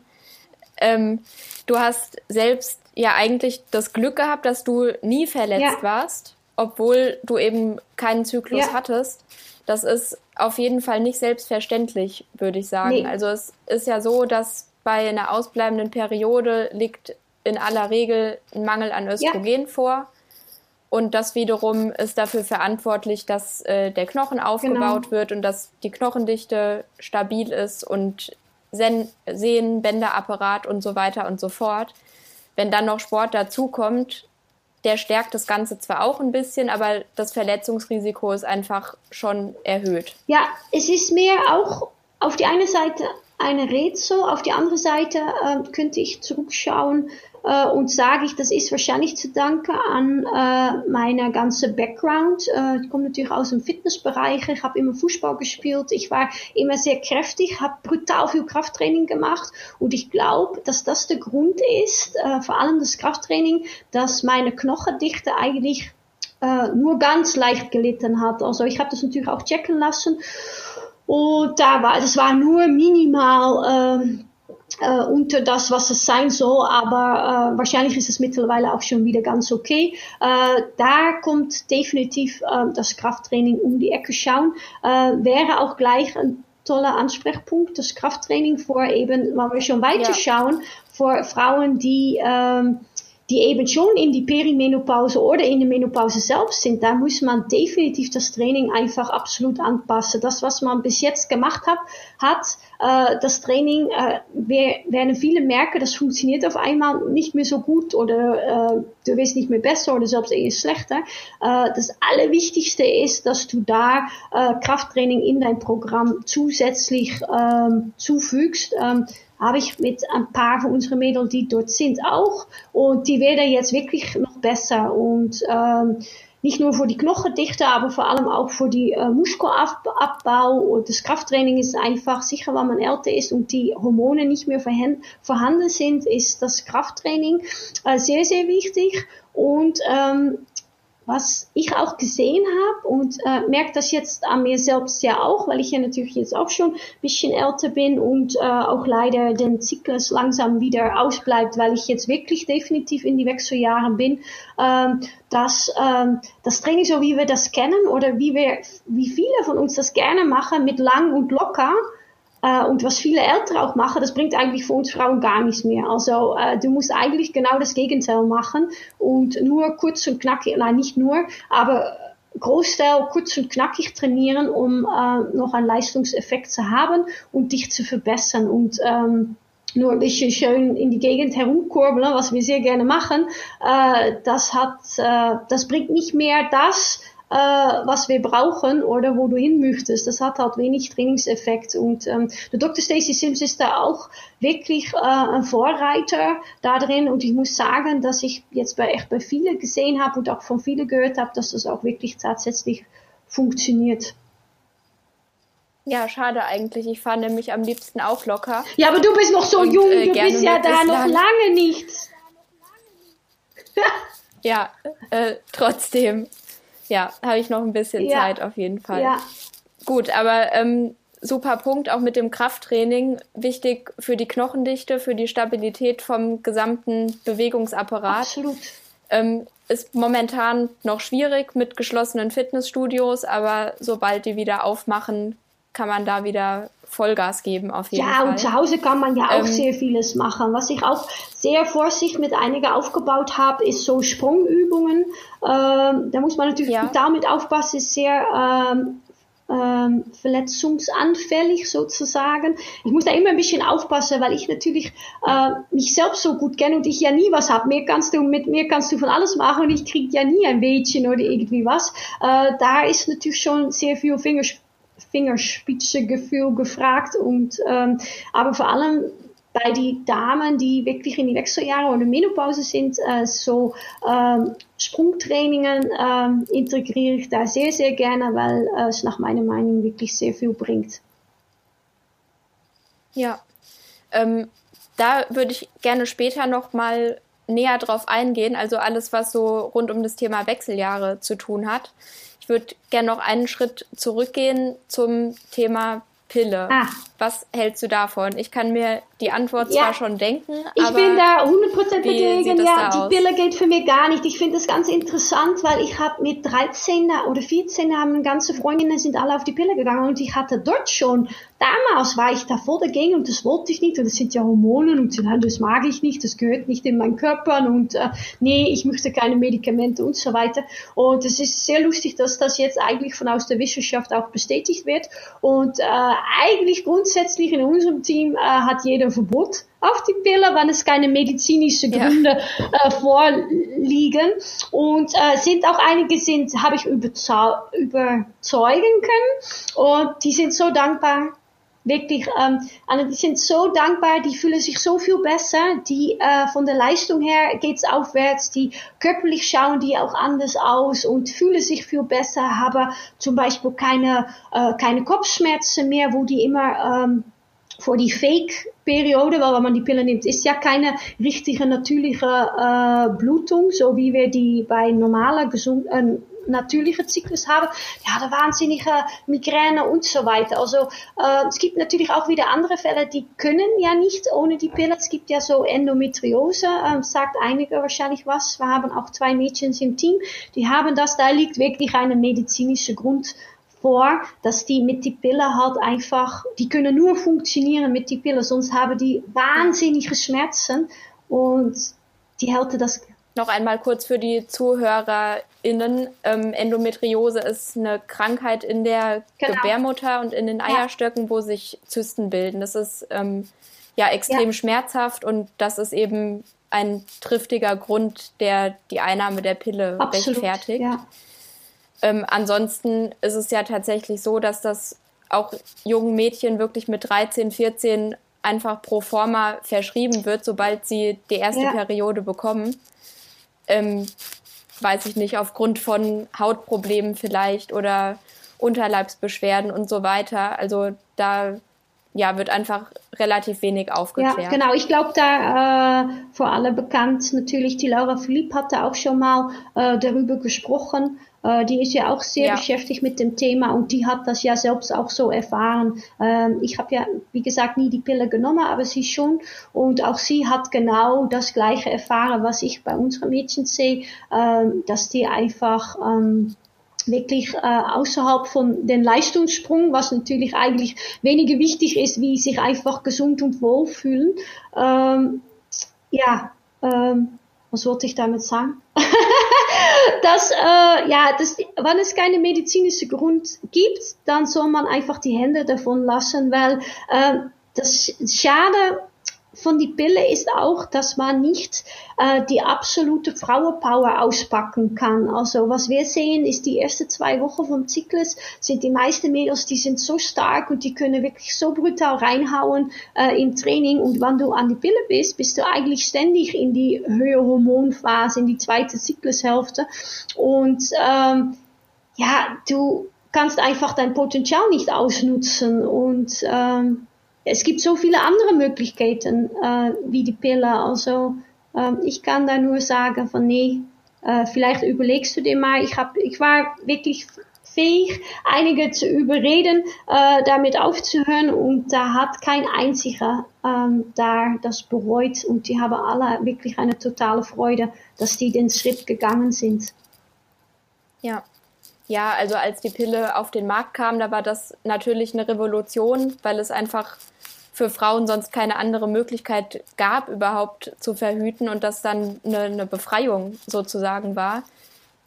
ähm, du hast selbst ja eigentlich das Glück gehabt, dass du nie verletzt ja. warst, obwohl du eben keinen Zyklus ja. hattest. Das ist auf jeden Fall nicht selbstverständlich, würde ich sagen. Nee. Also es ist ja so, dass bei einer ausbleibenden Periode liegt in aller Regel ein Mangel an Östrogen ja. vor. Und das wiederum ist dafür verantwortlich, dass äh, der Knochen aufgebaut genau. wird und dass die Knochendichte stabil ist und Sen Sehnen, Bänderapparat und so weiter und so fort. Wenn dann noch Sport dazukommt, der stärkt das Ganze zwar auch ein bisschen, aber das Verletzungsrisiko ist einfach schon erhöht. Ja, es ist mir auch auf die eine Seite eine Rätsel, auf die andere Seite äh, könnte ich zurückschauen, äh, und sage ich, das ist wahrscheinlich zu danken an äh, meiner ganze Background. Äh, ich komme natürlich aus dem Fitnessbereich, ich habe immer Fußball gespielt, ich war immer sehr kräftig, habe brutal viel Krafttraining gemacht und ich glaube, dass das der Grund ist, äh, vor allem das Krafttraining, dass meine Knochendichte eigentlich äh, nur ganz leicht gelitten hat. Also ich habe das natürlich auch checken lassen und da war, das war nur minimal äh, äh, unter das, was es sein soll, aber äh, wahrscheinlich ist es mittlerweile auch schon wieder ganz okay. Äh, da kommt definitiv äh, das Krafttraining um die Ecke schauen. Äh, wäre auch gleich ein toller Ansprechpunkt, das Krafttraining vor eben, wenn wir schon weiter ja. schauen, vor Frauen, die ähm, die eben schon in die Perimenopause oder in der Menopause selbst sind, da muss man definitiv das Training einfach absolut anpassen. Das, was man bis jetzt gemacht hat, hat äh, das Training, äh, werden viele merken, das funktioniert auf einmal nicht mehr so gut oder äh, du wirst nicht mehr besser oder selbst eher schlechter. Äh, das Allerwichtigste ist, dass du da äh, Krafttraining in dein Programm zusätzlich ähm, zufügst. Ähm, habe ich mit ein paar von unseren Mädels, die dort sind, auch. Und die werden jetzt wirklich noch besser. Und ähm, nicht nur für die Knochendichte, aber vor allem auch für die äh, Muskelabbau. Und das Krafttraining ist einfach, sicher wenn man älter ist und die Hormone nicht mehr vorhanden sind, ist das Krafttraining äh, sehr, sehr wichtig. Und ähm, was ich auch gesehen habe und äh, merke das jetzt an mir selbst ja auch, weil ich ja natürlich jetzt auch schon ein bisschen älter bin und äh, auch leider den Zyklus langsam wieder ausbleibt, weil ich jetzt wirklich definitiv in die Wechseljahren bin, ähm, dass ähm, das Training, so wie wir das kennen oder wie wir, wie viele von uns das gerne machen, mit lang und locker, und was viele Ältere auch machen, das bringt eigentlich für uns Frauen gar nichts mehr. Also äh, du musst eigentlich genau das Gegenteil machen und nur kurz und knackig, nein, nicht nur, aber Großteil kurz und knackig trainieren, um äh, noch einen Leistungseffekt zu haben und dich zu verbessern. Und ähm, nur ein bisschen schön in die Gegend herumkurbeln, was wir sehr gerne machen, äh, das hat, äh, das bringt nicht mehr das, äh, was wir brauchen oder wo du hin möchtest. Das hat halt wenig Trainingseffekt. Und ähm, der Dr. Stacey Sims ist da auch wirklich äh, ein Vorreiter da drin. Und ich muss sagen, dass ich jetzt bei echt bei vielen gesehen habe und auch von vielen gehört habe, dass das auch wirklich tatsächlich funktioniert. Ja, schade eigentlich. Ich fahre nämlich am liebsten auch locker. Ja, aber du bist noch so und, jung, äh, du bist ja da noch lange nicht. ja, äh, trotzdem. Ja, habe ich noch ein bisschen ja. Zeit auf jeden Fall. Ja. Gut, aber ähm, super Punkt auch mit dem Krafttraining. Wichtig für die Knochendichte, für die Stabilität vom gesamten Bewegungsapparat. Absolut. Ähm, ist momentan noch schwierig mit geschlossenen Fitnessstudios, aber sobald die wieder aufmachen, kann man da wieder Vollgas geben auf jeden ja, Fall. Ja, und zu Hause kann man ja auch ähm, sehr vieles machen. Was ich auch sehr vorsichtig mit einigen aufgebaut habe, ist so Sprungübungen. Ähm, da muss man natürlich ja. damit aufpassen, ist sehr ähm, ähm, verletzungsanfällig sozusagen. Ich muss da immer ein bisschen aufpassen, weil ich natürlich äh, mich selbst so gut kenne und ich ja nie was habe. Mir kannst du mit mir kannst du von alles machen und ich krieg ja nie ein Wädchen oder irgendwie was. Äh, da ist natürlich schon sehr viel Fingerspiel Fingerspitzengefühl gefragt und ähm, aber vor allem bei die Damen, die wirklich in die Wechseljahre oder Menopause sind, äh, so ähm, Sprungtrainingen ähm, integriere ich da sehr, sehr gerne, weil äh, es nach meiner Meinung wirklich sehr viel bringt. Ja, ähm, da würde ich gerne später noch mal näher drauf eingehen, also alles, was so rund um das Thema Wechseljahre zu tun hat. Ich würde gerne noch einen Schritt zurückgehen zum Thema Pille. Ah. Was hältst du davon? Ich kann mir die Antwort ja. zwar schon denken, ich aber. Ich bin da 100% dagegen. Ja, die aus? Pille geht für mich gar nicht. Ich finde das ganz interessant, weil ich habe mit 13 oder 14 haben ganze Freundinnen sind alle auf die Pille gegangen und ich hatte dort schon Damals war ich da voll dagegen und das wollte ich nicht und das sind ja Hormone und das mag ich nicht, das gehört nicht in meinen Körper und äh, nee, ich möchte keine Medikamente und so weiter. Und es ist sehr lustig, dass das jetzt eigentlich von aus der Wissenschaft auch bestätigt wird und äh, eigentlich grundsätzlich in unserem Team äh, hat jeder ein Verbot auf die Pille, wenn es keine medizinische Gründe ja. äh, vorliegen. Und äh, sind auch einige sind, habe ich überzeugen können. Und die sind so dankbar. Wirklich, ähm, die sind so dankbar, die fühlen sich so viel besser, die äh, von der Leistung her geht's aufwärts, die körperlich schauen die auch anders aus und fühlen sich viel besser, haben zum Beispiel keine, äh, keine Kopfschmerzen mehr, wo die immer ähm, vor die Fake-Periode, weil wenn man die Pille nimmt, ist ja keine richtige natürliche äh, Blutung, so wie wir die bei normaler gesund, äh, natürlichen Zyklus haben, die haben wahnsinnige Migräne und so weiter. Also äh, es gibt natürlich auch wieder andere Fälle, die können ja nicht ohne die Pille. Es gibt ja so Endometriose, äh, sagt einige wahrscheinlich was. Wir haben auch zwei Mädchen im Team, die haben das. Da liegt wirklich ein medizinischer Grund vor, dass die mit die Pille halt einfach, die können nur funktionieren mit die Pille, sonst haben die wahnsinnige Schmerzen und die hält das. Noch einmal kurz für die ZuhörerInnen. Ähm, Endometriose ist eine Krankheit in der genau. Gebärmutter und in den Eierstöcken, ja. wo sich Zysten bilden. Das ist ähm, ja extrem ja. schmerzhaft und das ist eben ein triftiger Grund, der die Einnahme der Pille Absolut, rechtfertigt. Ja. Ähm, ansonsten ist es ja tatsächlich so, dass das auch jungen Mädchen wirklich mit 13, 14 einfach pro forma verschrieben wird, sobald sie die erste ja. Periode bekommen. Ähm, weiß ich nicht, aufgrund von Hautproblemen vielleicht oder Unterleibsbeschwerden und so weiter. Also da ja, wird einfach relativ wenig aufgeklärt. Ja, genau. Ich glaube, da äh, vor allem bekannt natürlich, die Laura Philipp hatte auch schon mal äh, darüber gesprochen, äh, die ist ja auch sehr ja. beschäftigt mit dem Thema und die hat das ja selbst auch so erfahren. Ähm, ich habe ja, wie gesagt, nie die Pille genommen, aber sie schon. Und auch sie hat genau das Gleiche erfahren, was ich bei unseren Mädchen sehe, ähm, dass die einfach ähm, wirklich äh, außerhalb von den Leistungssprung, was natürlich eigentlich weniger wichtig ist, wie sich einfach gesund und wohl fühlen. Ähm, ja, ähm, was wollte ich damit sagen? dass, äh, ja, das, wenn es keine medizinische Grund gibt, dann soll man einfach die Hände davon lassen, weil äh, das Schade von die Pille ist auch, dass man nicht äh, die absolute Frauenpower auspacken kann. Also was wir sehen, ist die ersten zwei Wochen vom Zyklus sind die meisten Mädels, die sind so stark und die können wirklich so brutal reinhauen äh, im Training. Und wenn du an die Pille bist, bist du eigentlich ständig in die höhere Hormonphase, in die zweite Zyklushälfte. Und ähm, ja, du kannst einfach dein Potenzial nicht ausnutzen und ähm, es gibt so viele andere Möglichkeiten äh, wie die Pille. Also äh, ich kann da nur sagen von nee, äh, vielleicht überlegst du dir mal. Ich hab, ich war wirklich fähig, einige zu überreden, äh, damit aufzuhören und da hat kein einziger ähm, da das bereut und die haben alle wirklich eine totale Freude, dass die den Schritt gegangen sind. Ja, ja, also als die Pille auf den Markt kam, da war das natürlich eine Revolution, weil es einfach für Frauen sonst keine andere Möglichkeit gab, überhaupt zu verhüten und das dann eine, eine Befreiung sozusagen war.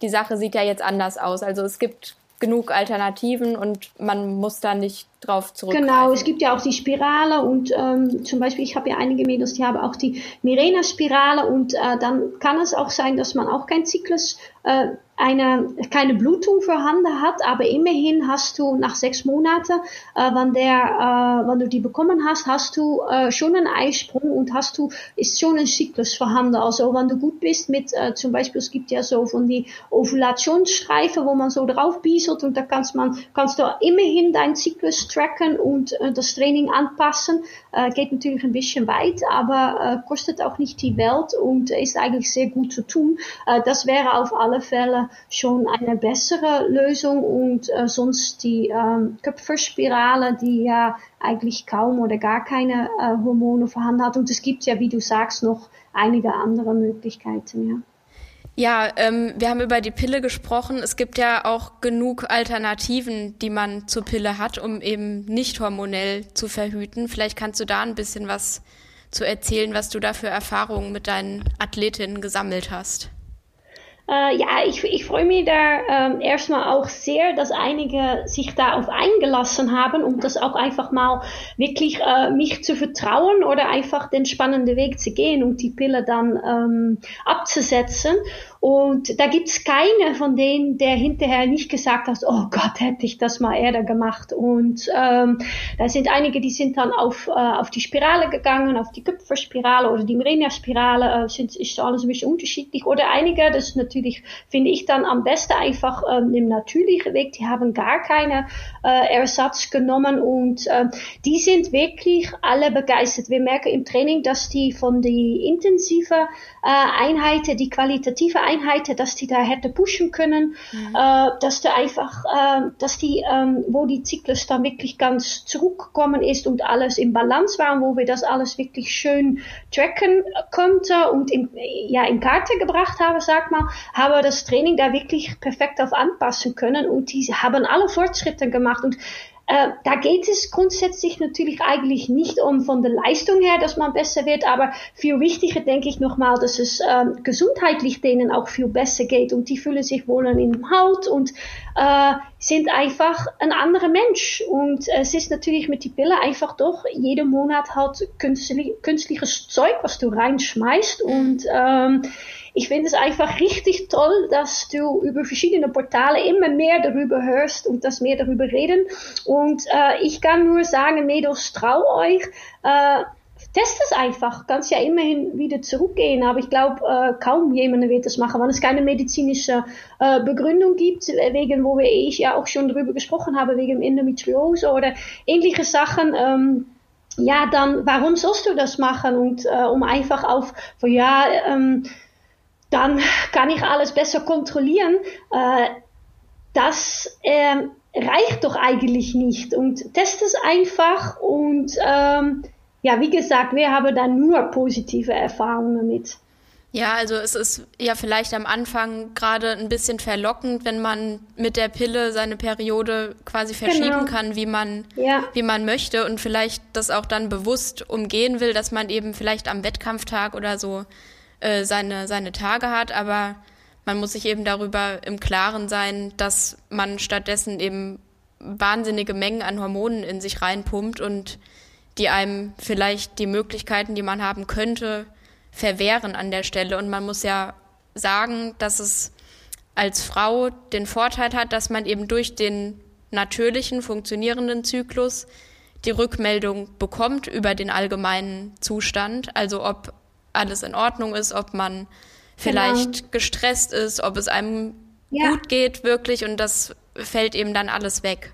Die Sache sieht ja jetzt anders aus. Also es gibt genug Alternativen und man muss da nicht drauf zurückgreifen. Genau, es gibt ja auch die Spirale und ähm, zum Beispiel, ich habe ja einige Mädels, die haben auch die Mirena-Spirale und äh, dann kann es auch sein, dass man auch kein Zyklus äh, eine, keine Blutung vorhanden hat, aber immerhin hast du nach sechs Monaten, äh, wenn, der, äh, wenn du die bekommen hast, hast du äh, schon einen Eisprung und hast du, ist schon ein Zyklus vorhanden. Also wenn du gut bist mit, äh, zum Beispiel, es gibt ja so von die Ovulationsstreifen, wo man so drauf bieselt und da kannst man, kannst du immerhin deinen Zyklus tracken und äh, das Training anpassen. Äh, geht natürlich ein bisschen weit, aber äh, kostet auch nicht die Welt und ist eigentlich sehr gut zu tun. Äh, das wäre auf alle Fälle schon eine bessere Lösung und äh, sonst die ähm, Köpferspirale, die ja eigentlich kaum oder gar keine äh, Hormone vorhanden hat. Und es gibt ja, wie du sagst, noch einige andere Möglichkeiten, ja. Ja, ähm, wir haben über die Pille gesprochen. Es gibt ja auch genug Alternativen, die man zur Pille hat, um eben nicht hormonell zu verhüten. Vielleicht kannst du da ein bisschen was zu erzählen, was du da für Erfahrungen mit deinen Athletinnen gesammelt hast. Äh, ja, ich, ich freue mich da ähm, erstmal auch sehr, dass einige sich darauf eingelassen haben, um das auch einfach mal wirklich äh, mich zu vertrauen oder einfach den spannenden Weg zu gehen und die Pille dann ähm, abzusetzen. Und da gibt's keine von denen, der hinterher nicht gesagt hat, oh Gott, hätte ich das mal eher gemacht. Und ähm, da sind einige, die sind dann auf, äh, auf die Spirale gegangen, auf die Kupferspirale oder die Mirena-Spirale, äh, sind, ist alles ein bisschen unterschiedlich. Oder einige, das ist natürlich, finde ich dann am besten einfach ähm, im natürlichen Weg, die haben gar keine äh, Ersatz genommen und äh, die sind wirklich alle begeistert. Wir merken im Training, dass die von die intensive äh, Einheiten, die qualitative Einheiten, dass die da hätte pushen können, mhm. äh, dass da einfach, äh, dass die, ähm, wo die Zyklus dann wirklich ganz zurückgekommen ist und alles im Balance war, wo wir das alles wirklich schön tracken konnten und in, ja, in Karte gebracht haben, sag mal, haben wir das Training da wirklich perfekt auf anpassen können und die haben alle Fortschritte gemacht und äh, da geht es grundsätzlich natürlich eigentlich nicht um von der Leistung her, dass man besser wird, aber viel wichtiger denke ich nochmal, dass es ähm, gesundheitlich denen auch viel besser geht und die fühlen sich wohler in Haut und äh, sind einfach ein anderer Mensch. Und es ist natürlich mit die Pille einfach doch jeden Monat halt künstlich, künstliches Zeug, was du reinschmeißt und ähm, ich finde es einfach richtig toll, dass du über verschiedene Portale immer mehr darüber hörst und dass mehr darüber reden. Und äh, ich kann nur sagen, Mädels, trau euch. Äh, test es einfach. Kannst ja immerhin wieder zurückgehen, aber ich glaube, äh, kaum jemand wird das machen, wenn es keine medizinische äh, Begründung gibt, wegen wo wir ich ja auch schon darüber gesprochen haben, wegen Endometriose oder ähnliche Sachen. Ähm, ja, dann warum sollst du das machen? Und äh, um einfach auf, ja, ähm, dann kann ich alles besser kontrollieren. Äh, das äh, reicht doch eigentlich nicht. Und test es einfach und ähm, ja, wie gesagt, wir haben da nur positive Erfahrungen mit. Ja, also es ist ja vielleicht am Anfang gerade ein bisschen verlockend, wenn man mit der Pille seine Periode quasi verschieben genau. kann, wie man, ja. wie man möchte und vielleicht das auch dann bewusst umgehen will, dass man eben vielleicht am Wettkampftag oder so äh, seine, seine Tage hat, aber man muss sich eben darüber im Klaren sein, dass man stattdessen eben wahnsinnige Mengen an Hormonen in sich reinpumpt und die einem vielleicht die Möglichkeiten, die man haben könnte, verwehren an der Stelle. Und man muss ja sagen, dass es als Frau den Vorteil hat, dass man eben durch den natürlichen, funktionierenden Zyklus die Rückmeldung bekommt über den allgemeinen Zustand, also ob alles in Ordnung ist, ob man vielleicht genau. gestresst ist, ob es einem ja. gut geht wirklich und das fällt eben dann alles weg.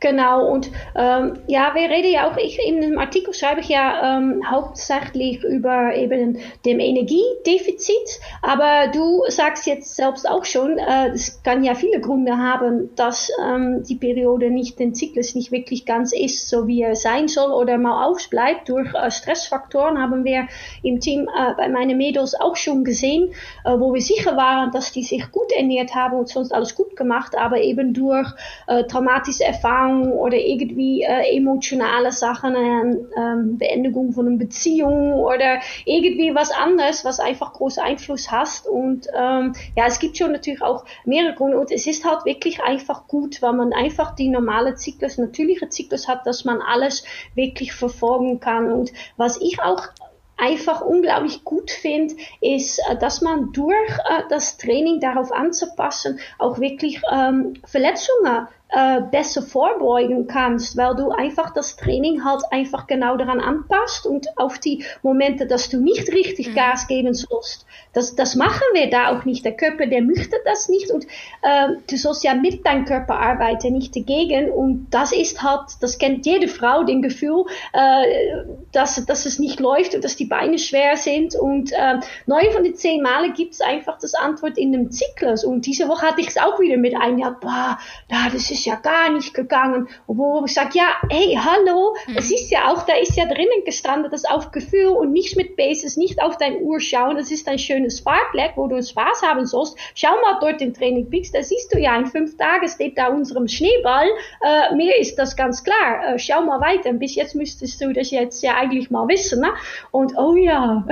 Genau, und ähm, ja, wir reden ja auch, ich, in dem Artikel schreibe ich ja ähm, hauptsächlich über eben dem Energiedefizit, aber du sagst jetzt selbst auch schon, äh, es kann ja viele Gründe haben, dass ähm, die Periode nicht, den Zyklus nicht wirklich ganz ist, so wie er sein soll oder mal ausbleibt. Durch äh, Stressfaktoren haben wir im Team äh, bei meinen Mädels auch schon gesehen, äh, wo wir sicher waren, dass die sich gut ernährt haben und sonst alles gut gemacht, aber eben durch äh, traumatische Erfahrungen Erfahrung oder irgendwie äh, emotionale Sachen, äh, ähm, Beendigung von einer Beziehung oder irgendwie was anderes, was einfach großen Einfluss hast. Und ähm, ja, es gibt schon natürlich auch mehrere Gründe und es ist halt wirklich einfach gut, weil man einfach die normale Zyklus, natürliche Zyklus hat, dass man alles wirklich verfolgen kann. Und was ich auch einfach unglaublich gut finde, ist, äh, dass man durch äh, das Training darauf anzupassen, auch wirklich ähm, Verletzungen äh, besser vorbeugen kannst, weil du einfach das Training halt einfach genau daran anpasst und auf die Momente, dass du nicht richtig mhm. Gas geben sollst. Das, das machen wir da auch nicht. Der Körper, der möchte das nicht und äh, du sollst ja mit deinem Körper arbeiten, nicht dagegen. Und das ist halt, das kennt jede Frau, den Gefühl, äh, dass, dass es nicht läuft und dass die Beine schwer sind. Und äh, neun von den zehn Male gibt es einfach das Antwort in dem Zyklus. Und diese Woche hatte ich es auch wieder mit einem, ja, boah, das ist ja gar nicht gegangen. Wo ich sage, ja, hey, hallo, mhm. es ist ja auch, da ist ja drinnen gestanden, das auf Gefühl und nicht mit Bases, nicht auf dein Uhr schauen, das ist ein schönes Fahrtleck, wo du Spaß haben sollst. Schau mal dort in Training Peaks, da siehst du ja, in fünf Tagen steht da unserem Schneeball, äh, mir ist das ganz klar. Äh, schau mal weiter, bis jetzt müsstest du das jetzt ja eigentlich mal wissen, ne? Und oh ja,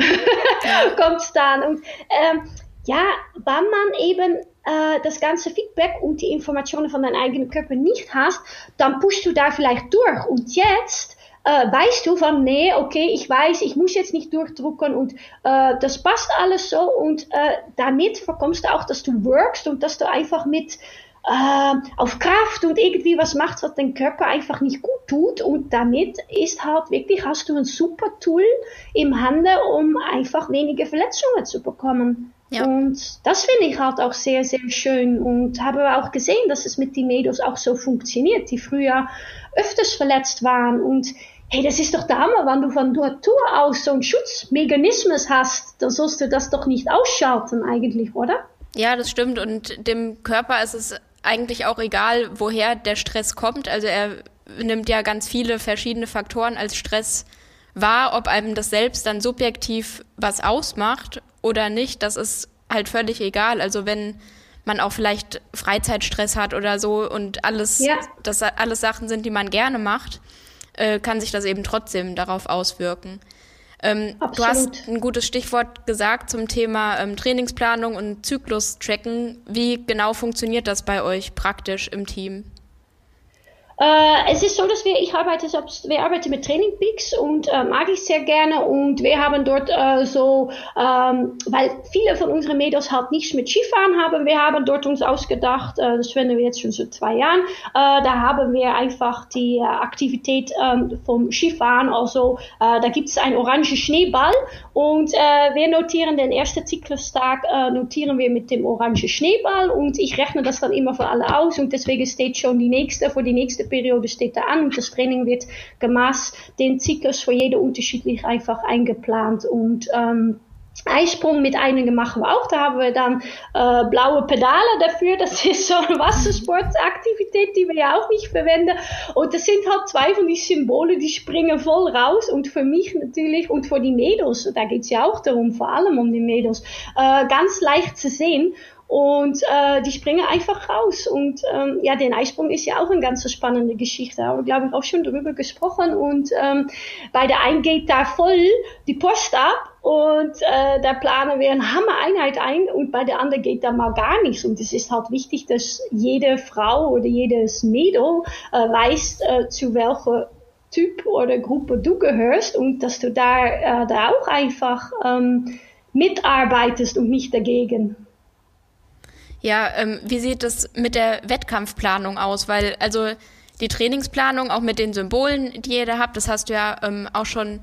kommt's dann. Und ähm, ja, wann man eben äh, das ganze Feedback und die Informationen von deinem eigenen Körper nicht hast, dann pushst du da vielleicht durch. Und jetzt äh, weißt du von, nee, okay, ich weiß, ich muss jetzt nicht durchdrucken und äh, das passt alles so und äh, damit verkommst du auch, dass du workst und dass du einfach mit äh, auf Kraft und irgendwie was machst, was dein Körper einfach nicht gut tut und damit ist halt wirklich, hast du ein super Tool im Handel, um einfach weniger Verletzungen zu bekommen. Ja. Und das finde ich halt auch sehr, sehr schön und habe auch gesehen, dass es mit den Mädels auch so funktioniert, die früher öfters verletzt waren und hey, das ist doch der Hammer, wenn du von Natur aus so einen Schutzmechanismus hast, dann sollst du das doch nicht ausschalten eigentlich, oder? Ja, das stimmt. Und dem Körper ist es eigentlich auch egal, woher der Stress kommt. Also er nimmt ja ganz viele verschiedene Faktoren als Stress wahr, ob einem das selbst dann subjektiv was ausmacht oder nicht, das ist halt völlig egal. Also wenn man auch vielleicht Freizeitstress hat oder so und alles, ja. das alles Sachen sind, die man gerne macht, äh, kann sich das eben trotzdem darauf auswirken. Ähm, du hast ein gutes Stichwort gesagt zum Thema ähm, Trainingsplanung und Zyklus-Tracken. Wie genau funktioniert das bei euch praktisch im Team? Äh, es ist so, dass wir, ich arbeite, wir arbeiten mit Training Peaks und äh, mag ich sehr gerne und wir haben dort äh, so, ähm, weil viele von unseren Mädels halt nichts mit Skifahren haben, wir haben dort uns ausgedacht, äh, das finden wir jetzt schon so zwei Jahren, äh, da haben wir einfach die äh, Aktivität äh, vom Skifahren, also da gibt es einen orangen Schneeball und wir notieren den ersten Zyklustag, notieren wir mit dem orangen Schneeball und ich rechne das dann immer für alle aus und deswegen steht schon die nächste, für die nächste Periode steht da an und das Training wird gemaß den Zyklus für jede unterschiedlich einfach eingeplant und ähm, Eisprung mit einigen machen wir auch. Da haben wir dann äh, blaue Pedale dafür. Das ist so eine Wassersportaktivität, die wir ja auch nicht verwenden. Und das sind halt zwei von die Symbole, die springen voll raus. Und für mich natürlich und für die Mädels, da geht's ja auch darum, vor allem um die Mädels, äh, ganz leicht zu sehen. Und äh, die springen einfach raus. Und ähm, ja, den Eisprung ist ja auch eine ganz spannende Geschichte. Haben wir, glaube ich, auch schon drüber gesprochen. Und ähm, bei der einen geht da voll die Post ab und äh, da planen wir eine Hammer-Einheit ein und bei der anderen geht da mal gar nichts. Und es ist halt wichtig, dass jede Frau oder jedes Mädel äh, weiß, äh, zu welcher Typ oder Gruppe du gehörst und dass du da, äh, da auch einfach ähm, mitarbeitest und nicht dagegen. Ja, ähm, wie sieht es mit der Wettkampfplanung aus? Weil also die Trainingsplanung, auch mit den Symbolen, die ihr da habt, das hast du ja ähm, auch schon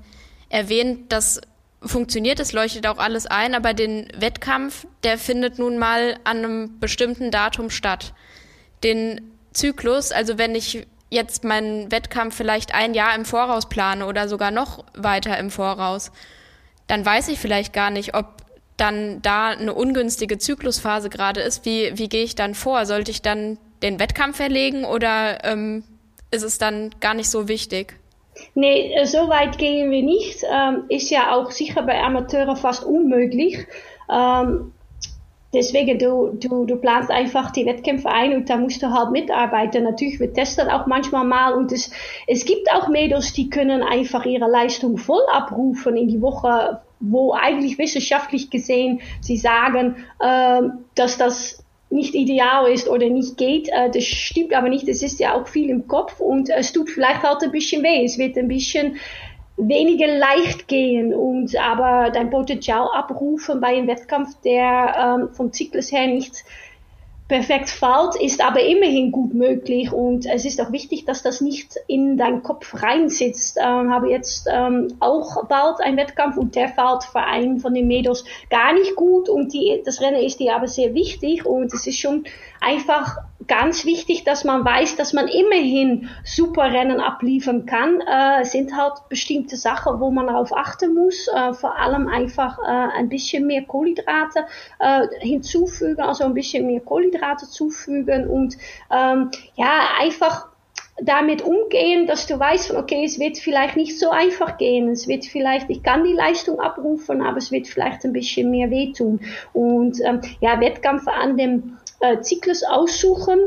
erwähnt, das funktioniert, das leuchtet auch alles ein, aber den Wettkampf, der findet nun mal an einem bestimmten Datum statt. Den Zyklus, also wenn ich jetzt meinen Wettkampf vielleicht ein Jahr im Voraus plane oder sogar noch weiter im Voraus, dann weiß ich vielleicht gar nicht, ob dann da eine ungünstige Zyklusphase gerade ist, wie, wie gehe ich dann vor? Sollte ich dann den Wettkampf verlegen oder ähm, ist es dann gar nicht so wichtig? Nee, äh, so weit gehen wir nicht. Ähm, ist ja auch sicher bei Amateuren fast unmöglich. Ähm, deswegen, du, du, du planst einfach die Wettkämpfe ein und da musst du halt mitarbeiten. Natürlich, wir testen auch manchmal mal und es, es gibt auch Mädels, die können einfach ihre Leistung voll abrufen in die Woche wo eigentlich wissenschaftlich gesehen sie sagen, äh, dass das nicht ideal ist oder nicht geht. Äh, das stimmt aber nicht. Es ist ja auch viel im Kopf und es tut vielleicht halt ein bisschen weh. Es wird ein bisschen weniger leicht gehen und aber dein Potenzial abrufen bei einem Wettkampf, der ähm, vom Zyklus her nicht perfekt fällt, ist aber immerhin gut möglich. Und es ist auch wichtig, dass das nicht in deinen Kopf reinsitzt. Ähm, habe jetzt ähm, auch bald einen Wettkampf und der fällt für einen von den Mädels gar nicht gut. Und die, das Rennen ist dir aber sehr wichtig. Und es ist schon einfach ganz wichtig, dass man weiß, dass man immerhin super Rennen abliefern kann. Äh, sind halt bestimmte Sachen, wo man darauf achten muss. Äh, vor allem einfach äh, ein bisschen mehr Kohlenhydrate äh, hinzufügen, also ein bisschen mehr Kohlenhydrate zufügen und ähm, ja, einfach damit umgehen, dass du weißt, okay, es wird vielleicht nicht so einfach gehen. Es wird vielleicht, ich kann die Leistung abrufen, aber es wird vielleicht ein bisschen mehr wehtun. Und ähm, ja, Wettkämpfe an dem äh, Zyklus aussuchen.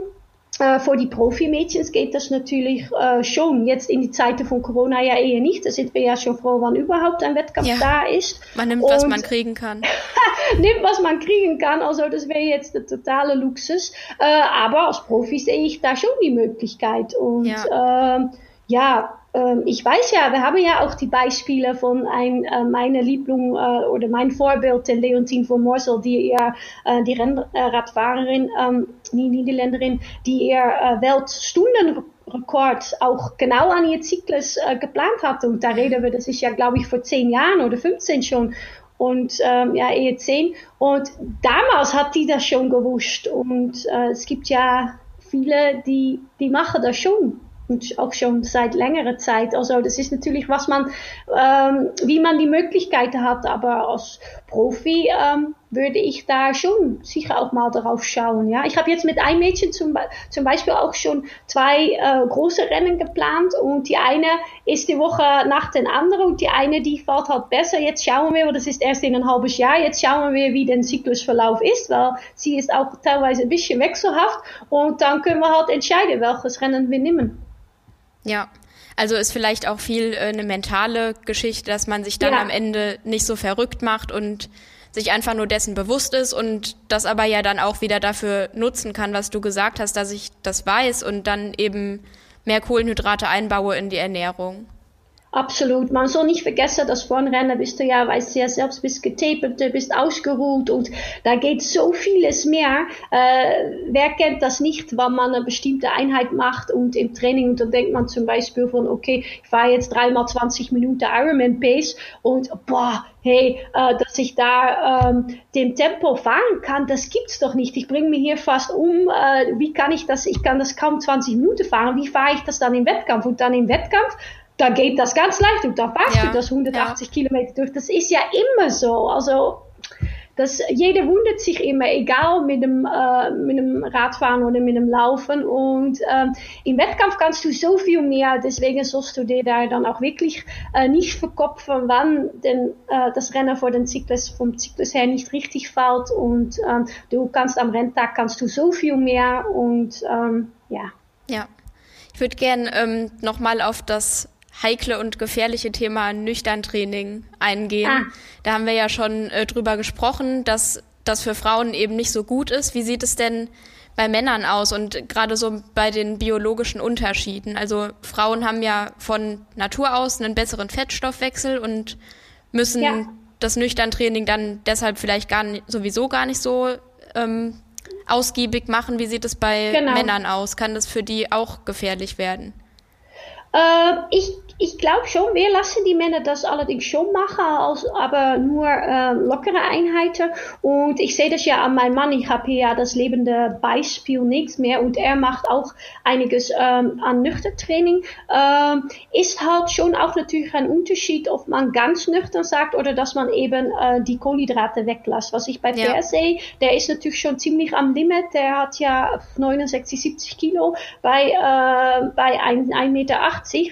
Äh, für die Profimädchen geht das natürlich äh, schon. Jetzt in die Zeiten von Corona ja eher nicht. Da sind wir ja schon froh, wann überhaupt ein Wettkampf ja, da ist. Man nimmt, Und was man kriegen kann. nimmt, was man kriegen kann. Also das wäre jetzt der totale Luxus. Äh, aber als Profi sehe ich da schon die Möglichkeit. Und ja, ähm, ja ich weiß ja, wir haben ja auch die Beispiele von ein, äh, meiner Lieblung äh, oder mein Vorbild, Leontine von Morsel, die ja äh, die Rennradfahrerin, ähm, die Niederländerin, die ihr äh, Weltstundenrekord auch genau an ihr Zyklus äh, geplant hat. Und da reden wir, das ist ja, glaube ich, vor zehn Jahren oder 15 schon. Und ähm, ja, eher zehn. Und damals hat die das schon gewusst. Und äh, es gibt ja viele, die, die machen das schon. Und auch schon seit längerer Zeit. Also das ist natürlich, was man, ähm, wie man die Möglichkeiten hat, aber als Profi ähm, würde ich da schon sicher auch mal darauf schauen. Ja, ich habe jetzt mit einem Mädchen zum, zum Beispiel auch schon zwei äh, große Rennen geplant und die eine ist die Woche nach den anderen und die eine, die fährt halt besser. Jetzt schauen wir, das ist erst in ein halbes Jahr, jetzt schauen wir, wie der Zyklusverlauf ist, weil sie ist auch teilweise ein bisschen wechselhaft und dann können wir halt entscheiden, welches Rennen wir nehmen. Ja, also ist vielleicht auch viel äh, eine mentale Geschichte, dass man sich dann ja. am Ende nicht so verrückt macht und sich einfach nur dessen bewusst ist und das aber ja dann auch wieder dafür nutzen kann, was du gesagt hast, dass ich das weiß und dann eben mehr Kohlenhydrate einbaue in die Ernährung. Absolut. Man soll nicht vergessen, dass vor einem Rennen bist du ja, weißt du ja selbst, bist getapert, bist ausgeruht und da geht so vieles mehr. Äh, wer kennt das nicht, wenn man eine bestimmte Einheit macht und im Training, und dann denkt man zum Beispiel von, okay, ich fahre jetzt dreimal 20 Minuten Ironman Pace und boah, hey, äh, dass ich da ähm, dem Tempo fahren kann, das gibt's doch nicht. Ich bringe mich hier fast um. Äh, wie kann ich das? Ich kann das kaum 20 Minuten fahren. Wie fahre ich das dann im Wettkampf? Und dann im Wettkampf da geht das ganz leicht und da fährst ja. du das 180 ja. Kilometer durch. Das ist ja immer so. Also das, jeder wundert sich immer, egal mit dem, äh, mit dem Radfahren oder mit dem Laufen. Und ähm, im Wettkampf kannst du so viel mehr, deswegen sollst du dir da dann auch wirklich äh, nicht verkopfen, wann denn äh, das Rennen vor den Zyklus vom Zyklus her nicht richtig fällt. Und ähm, du kannst am Renntag kannst du so viel mehr und ähm, ja. Ja. Ich würde gern ähm, nochmal auf das heikle und gefährliche Thema Nüchtern-Training eingehen. Ah. Da haben wir ja schon äh, drüber gesprochen, dass das für Frauen eben nicht so gut ist. Wie sieht es denn bei Männern aus und gerade so bei den biologischen Unterschieden? Also Frauen haben ja von Natur aus einen besseren Fettstoffwechsel und müssen ja. das Nüchtern-Training dann deshalb vielleicht gar nicht, sowieso gar nicht so ähm, ausgiebig machen. Wie sieht es bei genau. Männern aus? Kann das für die auch gefährlich werden? Äh, ich ich glaube schon, wir lassen die Männer das allerdings schon machen, als, aber nur äh, lockere Einheiten. Und ich sehe das ja an meinem Mann. Ich habe hier ja das lebende Beispiel nichts mehr und er macht auch einiges ähm, an Nüchterntraining. Ähm, ist halt schon auch natürlich ein Unterschied, ob man ganz nüchtern sagt oder dass man eben äh, die Kohlenhydrate weglässt. Was ich bei ja. Per sehe, der ist natürlich schon ziemlich am Limit. Der hat ja 69, 70 Kilo bei, äh, bei 1,80 Meter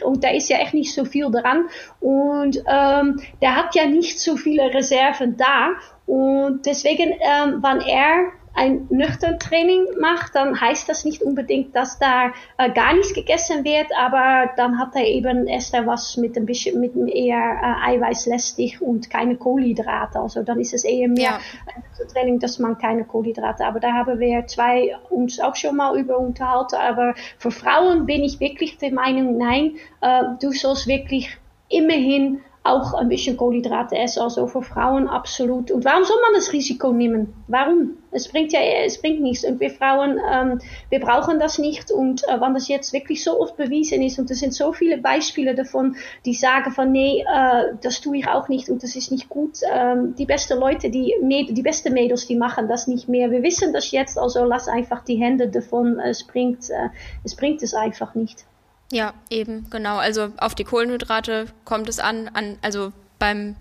und der ist ja echt nicht so viel dran. Und ähm, der hat ja nicht so viele Reserven da. Und deswegen, ähm, wenn er ein nüchtern Training macht, dann heißt das nicht unbedingt, dass da äh, gar nichts gegessen wird, aber dann hat er eben erst was mit ein bisschen mit eher äh, eiweißlästig und keine Kohlenhydrate. Also dann ist es eher mehr ja. ein Training, dass man keine Kohlenhydrate. Aber da haben wir zwei uns auch schon mal über unterhalten. Aber für Frauen bin ich wirklich der Meinung, nein, äh, du sollst wirklich immerhin auch ein bisschen Kohlenhydrate essen, also für Frauen absolut. Und warum soll man das Risiko nehmen? Warum? Es bringt ja, es bringt nichts. Und wir Frauen, ähm, wir brauchen das nicht. Und äh, wenn das jetzt wirklich so oft bewiesen ist, und es sind so viele Beispiele davon, die sagen von, nee, äh, das tue ich auch nicht und das ist nicht gut. Ähm, die besten Leute, die, die besten Mädels, die machen das nicht mehr. Wir wissen das jetzt, also lass einfach die Hände davon. Es bringt, äh, es bringt es einfach nicht. Ja, eben, genau. Also auf die Kohlenhydrate kommt es an, an also beim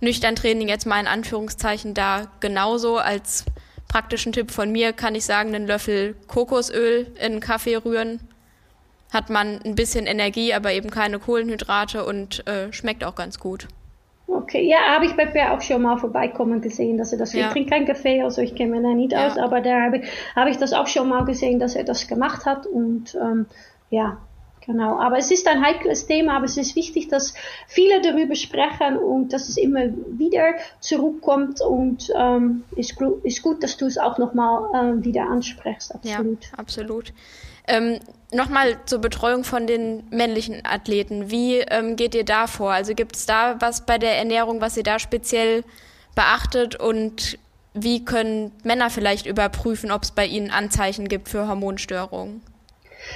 nüchtern Training jetzt mal in Anführungszeichen da genauso als praktischen Tipp von mir kann ich sagen, einen Löffel Kokosöl in einen Kaffee rühren. Hat man ein bisschen Energie, aber eben keine Kohlenhydrate und äh, schmeckt auch ganz gut. Okay, ja, habe ich bei Per auch schon mal vorbeikommen gesehen, dass er das, ja. ich trinke kein Kaffee, also ich kenne mich da nicht ja. aus, aber da habe ich, hab ich das auch schon mal gesehen, dass er das gemacht hat und ähm, ja, Genau, aber es ist ein heikles Thema, aber es ist wichtig, dass viele darüber sprechen und dass es immer wieder zurückkommt und ähm, ist, ist gut, dass du es auch nochmal ähm, wieder ansprichst. Absolut. Ja, absolut. Ähm, Nochmal zur Betreuung von den männlichen Athleten. Wie ähm, geht ihr da vor? Also gibt es da was bei der Ernährung, was ihr da speziell beachtet und wie können Männer vielleicht überprüfen, ob es bei ihnen Anzeichen gibt für Hormonstörungen?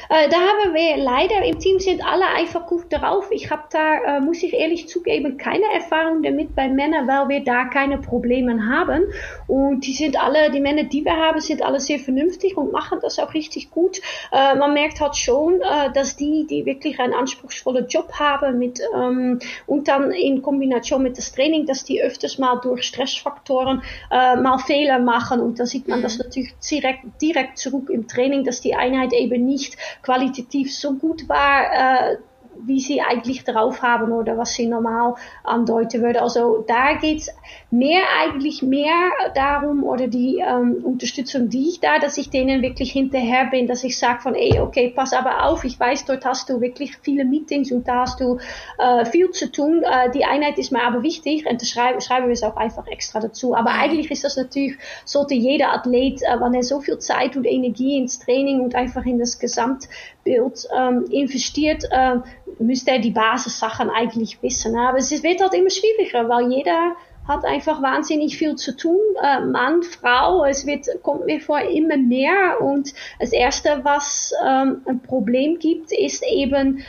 Äh, da haben wir leider im Team sind alle einfach gut darauf. Ich habe da, äh, muss ich ehrlich zugeben, keine Erfahrung damit bei Männern, weil wir da keine Probleme haben. Und die sind alle, die Männer, die wir haben, sind alle sehr vernünftig und machen das auch richtig gut. Äh, man merkt halt schon, äh, dass die, die wirklich einen anspruchsvollen Job haben mit ähm, und dann in Kombination mit das Training, dass die öfters mal durch Stressfaktoren äh, mal Fehler machen und da sieht man mhm. das natürlich direkt, direkt zurück im Training, dass die Einheit eben nicht qualitativ so gut war. Wie sie eigentlich drauf haben oder was sie normal andeuten würde. Also da geht's mehr eigentlich mehr darum oder die ähm, Unterstützung, die ich da, dass ich denen wirklich hinterher bin, dass ich sage von, ey, okay, pass aber auf, ich weiß, dort hast du wirklich viele Meetings und da hast du äh, viel zu tun. Äh, die Einheit ist mir aber wichtig und da schreiben, schreiben wir es auch einfach extra dazu. Aber eigentlich ist das natürlich, sollte jeder Athlet, äh, wenn er so viel Zeit und Energie ins Training und einfach in das Gesamtbild ähm, investiert, äh, müsste er die Basissachen eigentlich wissen. Aber es wird halt immer schwieriger, weil jeder hat einfach wahnsinnig viel zu tun. Äh, Mann, Frau, es wird, kommt mir vor immer mehr. Und das erste, was ähm, ein Problem gibt, ist eben,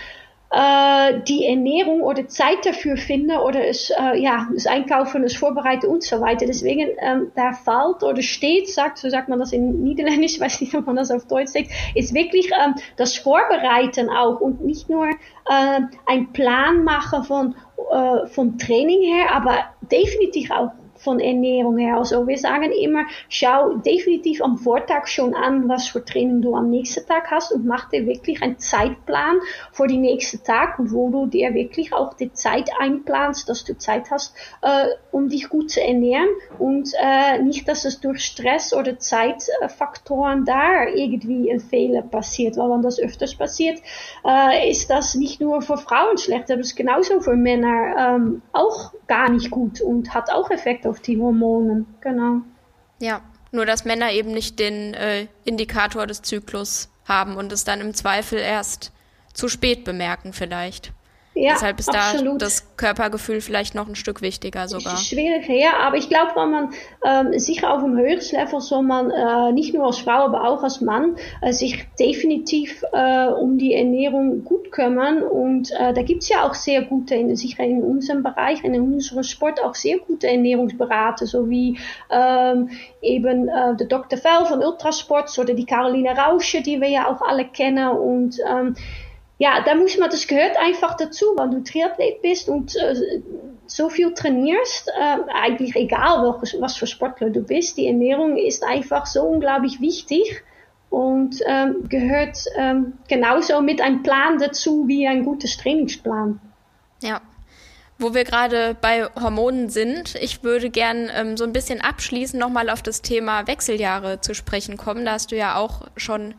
äh, die Ernährung oder Zeit dafür finde oder es, äh, ja, das Einkaufen, das Vorbereiten und so weiter. Deswegen, ähm, da fällt oder steht, sagt, so sagt man das in Niederländisch, weiß nicht, ob man das auf Deutsch sagt, ist wirklich ähm, das Vorbereiten auch und nicht nur äh, ein Plan machen von, äh, vom Training her, aber definitiv auch von Ernährung her. Also wir sagen immer, schau definitiv am Vortag schon an, was für Training du am nächsten Tag hast und mach dir wirklich einen Zeitplan für den nächsten Tag wo du dir wirklich auch die Zeit einplanst, dass du Zeit hast, äh, um dich gut zu ernähren und äh, nicht, dass es durch Stress oder Zeitfaktoren da irgendwie ein Fehler passiert, weil wenn das öfters passiert, äh, ist das nicht nur für Frauen schlecht, es ist genauso für Männer ähm, auch gar nicht gut und hat auch Effekt auf die Hormone. Genau. Ja, nur dass Männer eben nicht den äh, Indikator des Zyklus haben und es dann im Zweifel erst zu spät bemerken vielleicht. Ja, Deshalb ist absolut. da das Körpergefühl vielleicht noch ein Stück wichtiger sogar. Schwierig, ja, aber ich glaube, wenn man ähm, sicher auf einem höheren Level soll man äh, nicht nur als Frau, aber auch als Mann äh, sich definitiv äh, um die Ernährung gut kümmern. Und äh, da gibt's ja auch sehr gute, in, sicher in unserem Bereich, in unserem Sport auch sehr gute Ernährungsberater, so wie ähm, eben äh, der Dr. Fell von Ultrasports oder die Caroline Rausche, die wir ja auch alle kennen. Und ähm, ja, da muss man, das gehört einfach dazu, weil du Triathlet bist und äh, so viel trainierst, äh, eigentlich egal welches, was für Sportler du bist, die Ernährung ist einfach so unglaublich wichtig und ähm, gehört ähm, genauso mit einem Plan dazu wie ein gutes Trainingsplan. Ja. Wo wir gerade bei Hormonen sind, ich würde gern ähm, so ein bisschen abschließend nochmal auf das Thema Wechseljahre zu sprechen kommen. Da hast du ja auch schon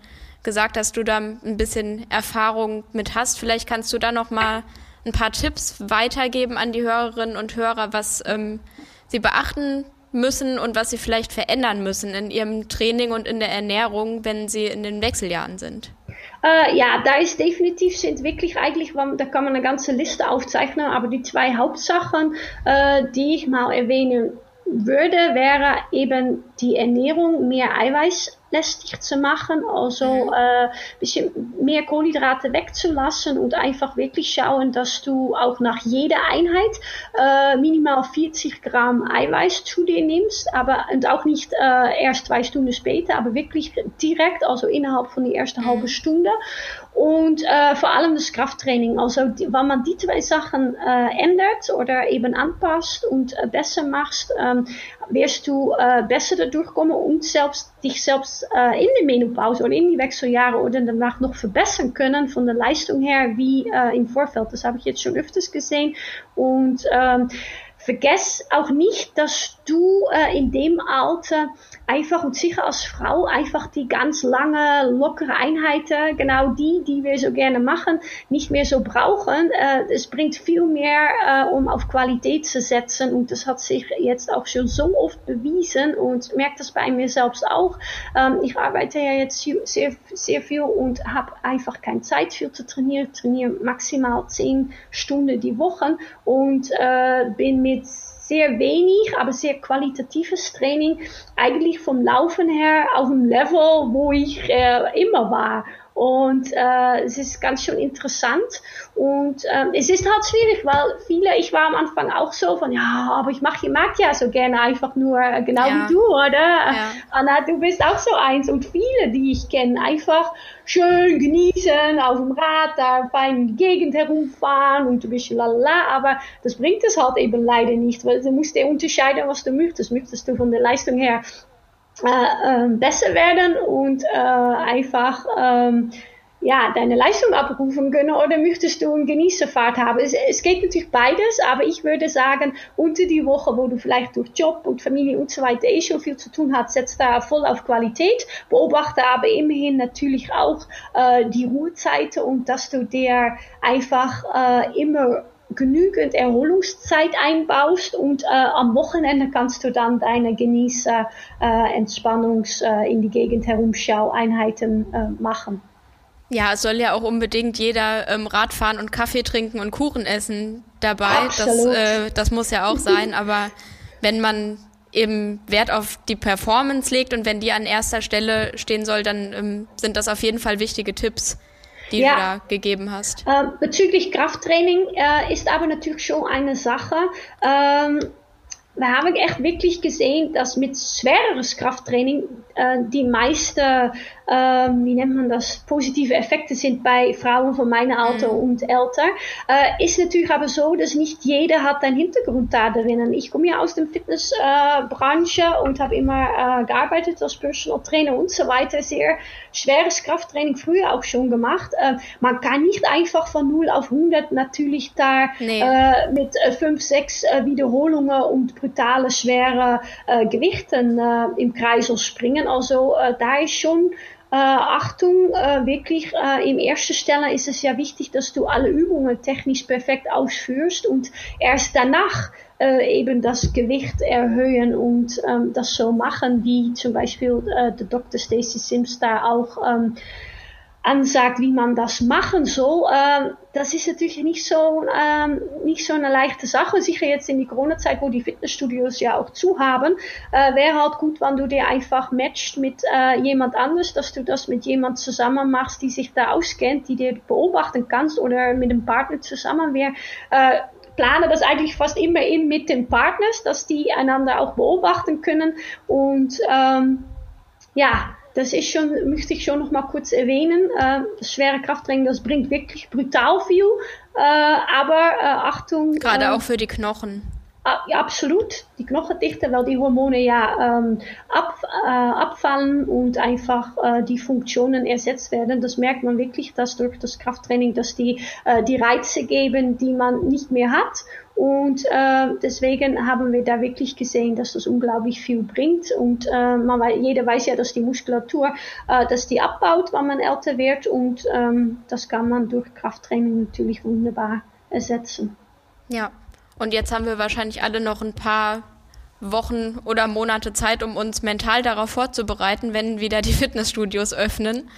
gesagt, dass du da ein bisschen Erfahrung mit hast. Vielleicht kannst du da noch mal ein paar Tipps weitergeben an die Hörerinnen und Hörer, was ähm, sie beachten müssen und was sie vielleicht verändern müssen in ihrem Training und in der Ernährung, wenn sie in den Wechseljahren sind. Äh, ja, da ist definitiv sind wirklich eigentlich, da kann man eine ganze Liste aufzeichnen, aber die zwei Hauptsachen, äh, die ich mal erwähnen würde, wäre eben die Ernährung mehr Eiweiß lästig zu machen, also mhm. äh, bisschen mehr Kohlenhydrate wegzulassen und einfach wirklich schauen, dass du auch nach jeder Einheit äh, minimal 40 Gramm Eiweiß zu dir nimmst, aber und auch nicht äh, erst zwei Stunden später, aber wirklich direkt, also innerhalb von der ersten mhm. halben Stunde und äh, vor allem das Krafttraining. Also die, man die zwei Sachen äh, ändert oder eben anpasst und äh, besser machst, ähm, wirst du äh, besser dadurch kommen und selbst dich selbst äh, in der Menopause oder in die Wechseljahre oder danach noch verbessern können von der Leistung her wie äh, im Vorfeld. Das habe ich jetzt schon öfters gesehen und ähm, vergess auch nicht, dass du äh, in dem Alter einfach und sicher als Frau einfach die ganz lange, lockere Einheiten, genau die, die wir so gerne machen, nicht mehr so brauchen. Äh, es bringt viel mehr, äh, um auf Qualität zu setzen und das hat sich jetzt auch schon so oft bewiesen und merkt das bei mir selbst auch. Ähm, ich arbeite ja jetzt sehr, sehr viel und habe einfach keine Zeit für zu trainieren. Ich trainiere maximal zehn Stunden die Woche und äh, bin mit sehr wenig, aber sehr qualitatives Training, eigentlich vom Laufen her auf dem Level, wo ich äh, immer war. Und äh, es ist ganz schön interessant. Und ähm, es ist halt schwierig, weil viele, ich war am Anfang auch so von, ja, aber ich mache, ich mag ja so gerne einfach nur äh, genau ja. wie du, oder? Ja. Anna, du bist auch so eins. Und viele, die ich kenne, einfach schön genießen, auf dem Rad da fein in die Gegend herumfahren und ein bisschen lalala, aber das bringt es halt eben leider nicht, weil du musst dir unterscheiden, was du möchtest. Möchtest du von der Leistung her äh, äh, besser werden und äh, einfach ähm, ja, deine Leistung abrufen können oder möchtest du eine Genießerfahrt haben? Es, es, geht natürlich beides, aber ich würde sagen, unter die Woche, wo du vielleicht durch Job und Familie und so weiter eh schon viel zu tun hast, setzt da voll auf Qualität, beobachte aber immerhin natürlich auch äh, die Ruhezeiten und dass du dir einfach äh, immer genügend Erholungszeit einbaust und äh, am Wochenende kannst du dann deine Genießer, äh, Entspannungs, äh, in die Gegend herumschau Einheiten äh, machen. Ja, es soll ja auch unbedingt jeder ähm, Radfahren und Kaffee trinken und Kuchen essen dabei. Das, äh, das muss ja auch sein, aber wenn man eben Wert auf die Performance legt und wenn die an erster Stelle stehen soll, dann ähm, sind das auf jeden Fall wichtige Tipps die ja. du da gegeben hast? Ähm, bezüglich Krafttraining äh, ist aber natürlich schon eine Sache. Ähm, wir haben echt wirklich gesehen, dass mit schwereres Krafttraining äh, die meiste ähm, wie nennt man das, positive Effekte sind bei Frauen von meinem Alter mhm. und älter. Äh, ist natürlich aber so, dass nicht jeder hat einen Hintergrund da drinnen. Ich komme ja aus der Fitnessbranche äh, und habe immer äh, gearbeitet als Personal Trainer und so weiter. Sehr schweres Krafttraining früher auch schon gemacht. Äh, man kann nicht einfach von 0 auf 100 natürlich da nee. äh, mit 5, äh, 6 äh, Wiederholungen und brutale, schwere äh, Gewichten äh, im Kreisel springen. Also äh, da ist schon äh, Achtung, äh, wirklich äh, im ersten Stelle ist es ja wichtig, dass du alle Übungen technisch perfekt ausführst und erst danach äh, eben das Gewicht erhöhen und ähm, das so machen, wie zum Beispiel äh, der Dr. Stacy Sims da auch ähm, ansagt, wie man das machen soll, äh, das ist natürlich nicht so, ähm, nicht so eine leichte Sache. Sicher jetzt in die Corona-Zeit, wo die Fitnessstudios ja auch zu haben, äh, wäre halt gut, wenn du dir einfach matcht mit äh, jemand anders, dass du das mit jemand zusammen machst, die sich da auskennt, die dir beobachten kannst oder mit einem Partner zusammen. Wir äh, plane das eigentlich fast immer in mit den Partners, dass die einander auch beobachten können und ähm, ja, das ist schon, möchte ich schon noch mal kurz erwähnen. Äh, das schwere Krafttraining, das bringt wirklich brutal viel. Äh, aber äh, Achtung. Gerade äh, auch für die Knochen. Ja, absolut. Die Knochendichte, weil die Hormone ja ähm, ab, äh, abfallen und einfach äh, die Funktionen ersetzt werden. Das merkt man wirklich, dass durch das Krafttraining, dass die äh, die Reize geben, die man nicht mehr hat und äh, deswegen haben wir da wirklich gesehen, dass das unglaublich viel bringt. Und äh, man, jeder weiß ja, dass die Muskulatur, äh, dass die abbaut, wenn man älter wird. Und ähm, das kann man durch Krafttraining natürlich wunderbar ersetzen. Ja, und jetzt haben wir wahrscheinlich alle noch ein paar Wochen oder Monate Zeit, um uns mental darauf vorzubereiten, wenn wieder die Fitnessstudios öffnen.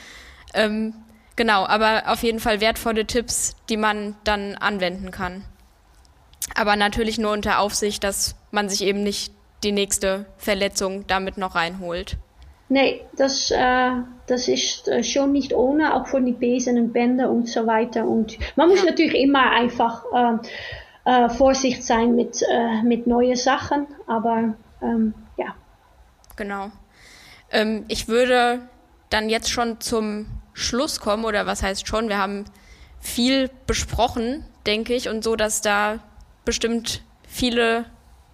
Ähm, genau, aber auf jeden Fall wertvolle Tipps, die man dann anwenden kann. Aber natürlich nur unter Aufsicht, dass man sich eben nicht die nächste Verletzung damit noch reinholt. Nee, das, äh, das ist äh, schon nicht ohne, auch von den Besen und Bänder und so weiter. Und man muss ja. natürlich immer einfach äh, äh, Vorsicht sein mit, äh, mit neuen Sachen, aber ähm, ja. Genau. Ähm, ich würde dann jetzt schon zum Schluss kommen, oder was heißt schon, wir haben viel besprochen, denke ich, und so, dass da bestimmt viele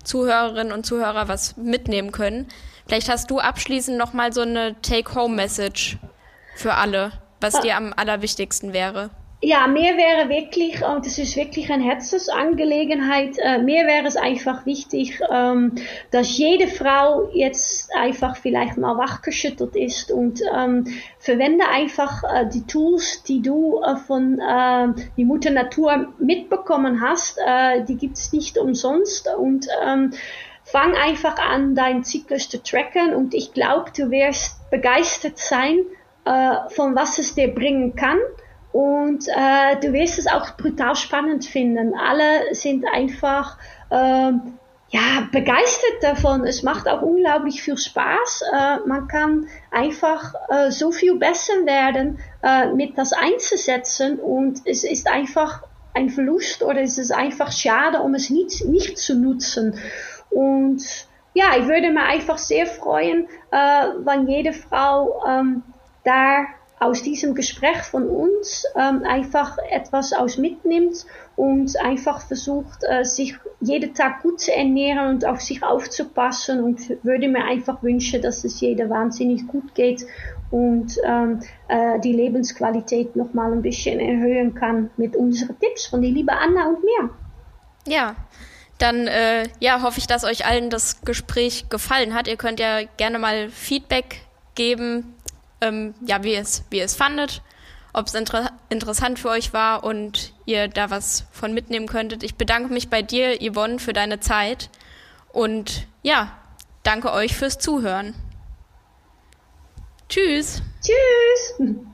Zuhörerinnen und Zuhörer was mitnehmen können. Vielleicht hast du abschließend noch mal so eine Take-Home-Message für alle, was dir am allerwichtigsten wäre. Ja, mir wäre wirklich, und das ist wirklich eine Herzensangelegenheit, äh, mir wäre es einfach wichtig, ähm, dass jede Frau jetzt einfach vielleicht mal wachgeschüttelt ist und ähm, verwende einfach äh, die Tools, die du äh, von äh, die Mutter Natur mitbekommen hast. Die gibt's nicht umsonst und ähm, fang einfach an, deinen Zyklus zu tracken und ich glaube, du wirst begeistert sein, von was es dir bringen kann. Und äh, du wirst es auch brutal spannend finden. Alle sind einfach äh, ja, begeistert davon. Es macht auch unglaublich viel Spaß. Äh, man kann einfach äh, so viel besser werden, äh, mit das einzusetzen und es ist einfach ein Verlust oder es ist einfach schade, um es nicht, nicht zu nutzen. Und ja, ich würde mir einfach sehr freuen, äh, wenn jede Frau ähm, da aus diesem Gespräch von uns ähm, einfach etwas aus mitnimmt und einfach versucht, äh, sich jeden Tag gut zu ernähren und auf sich aufzupassen und würde mir einfach wünschen, dass es jeder wahnsinnig gut geht und ähm, äh, die Lebensqualität noch mal ein bisschen erhöhen kann mit unseren Tipps von die liebe Anna und mir. Ja, dann äh, ja, hoffe ich, dass euch allen das Gespräch gefallen hat. Ihr könnt ja gerne mal Feedback geben, ähm, ja, wie es, wie es fandet, ob es inter interessant für euch war und ihr da was von mitnehmen könntet. Ich bedanke mich bei dir, Yvonne, für deine Zeit und ja, danke euch fürs Zuhören. Tschüss. Tschüss.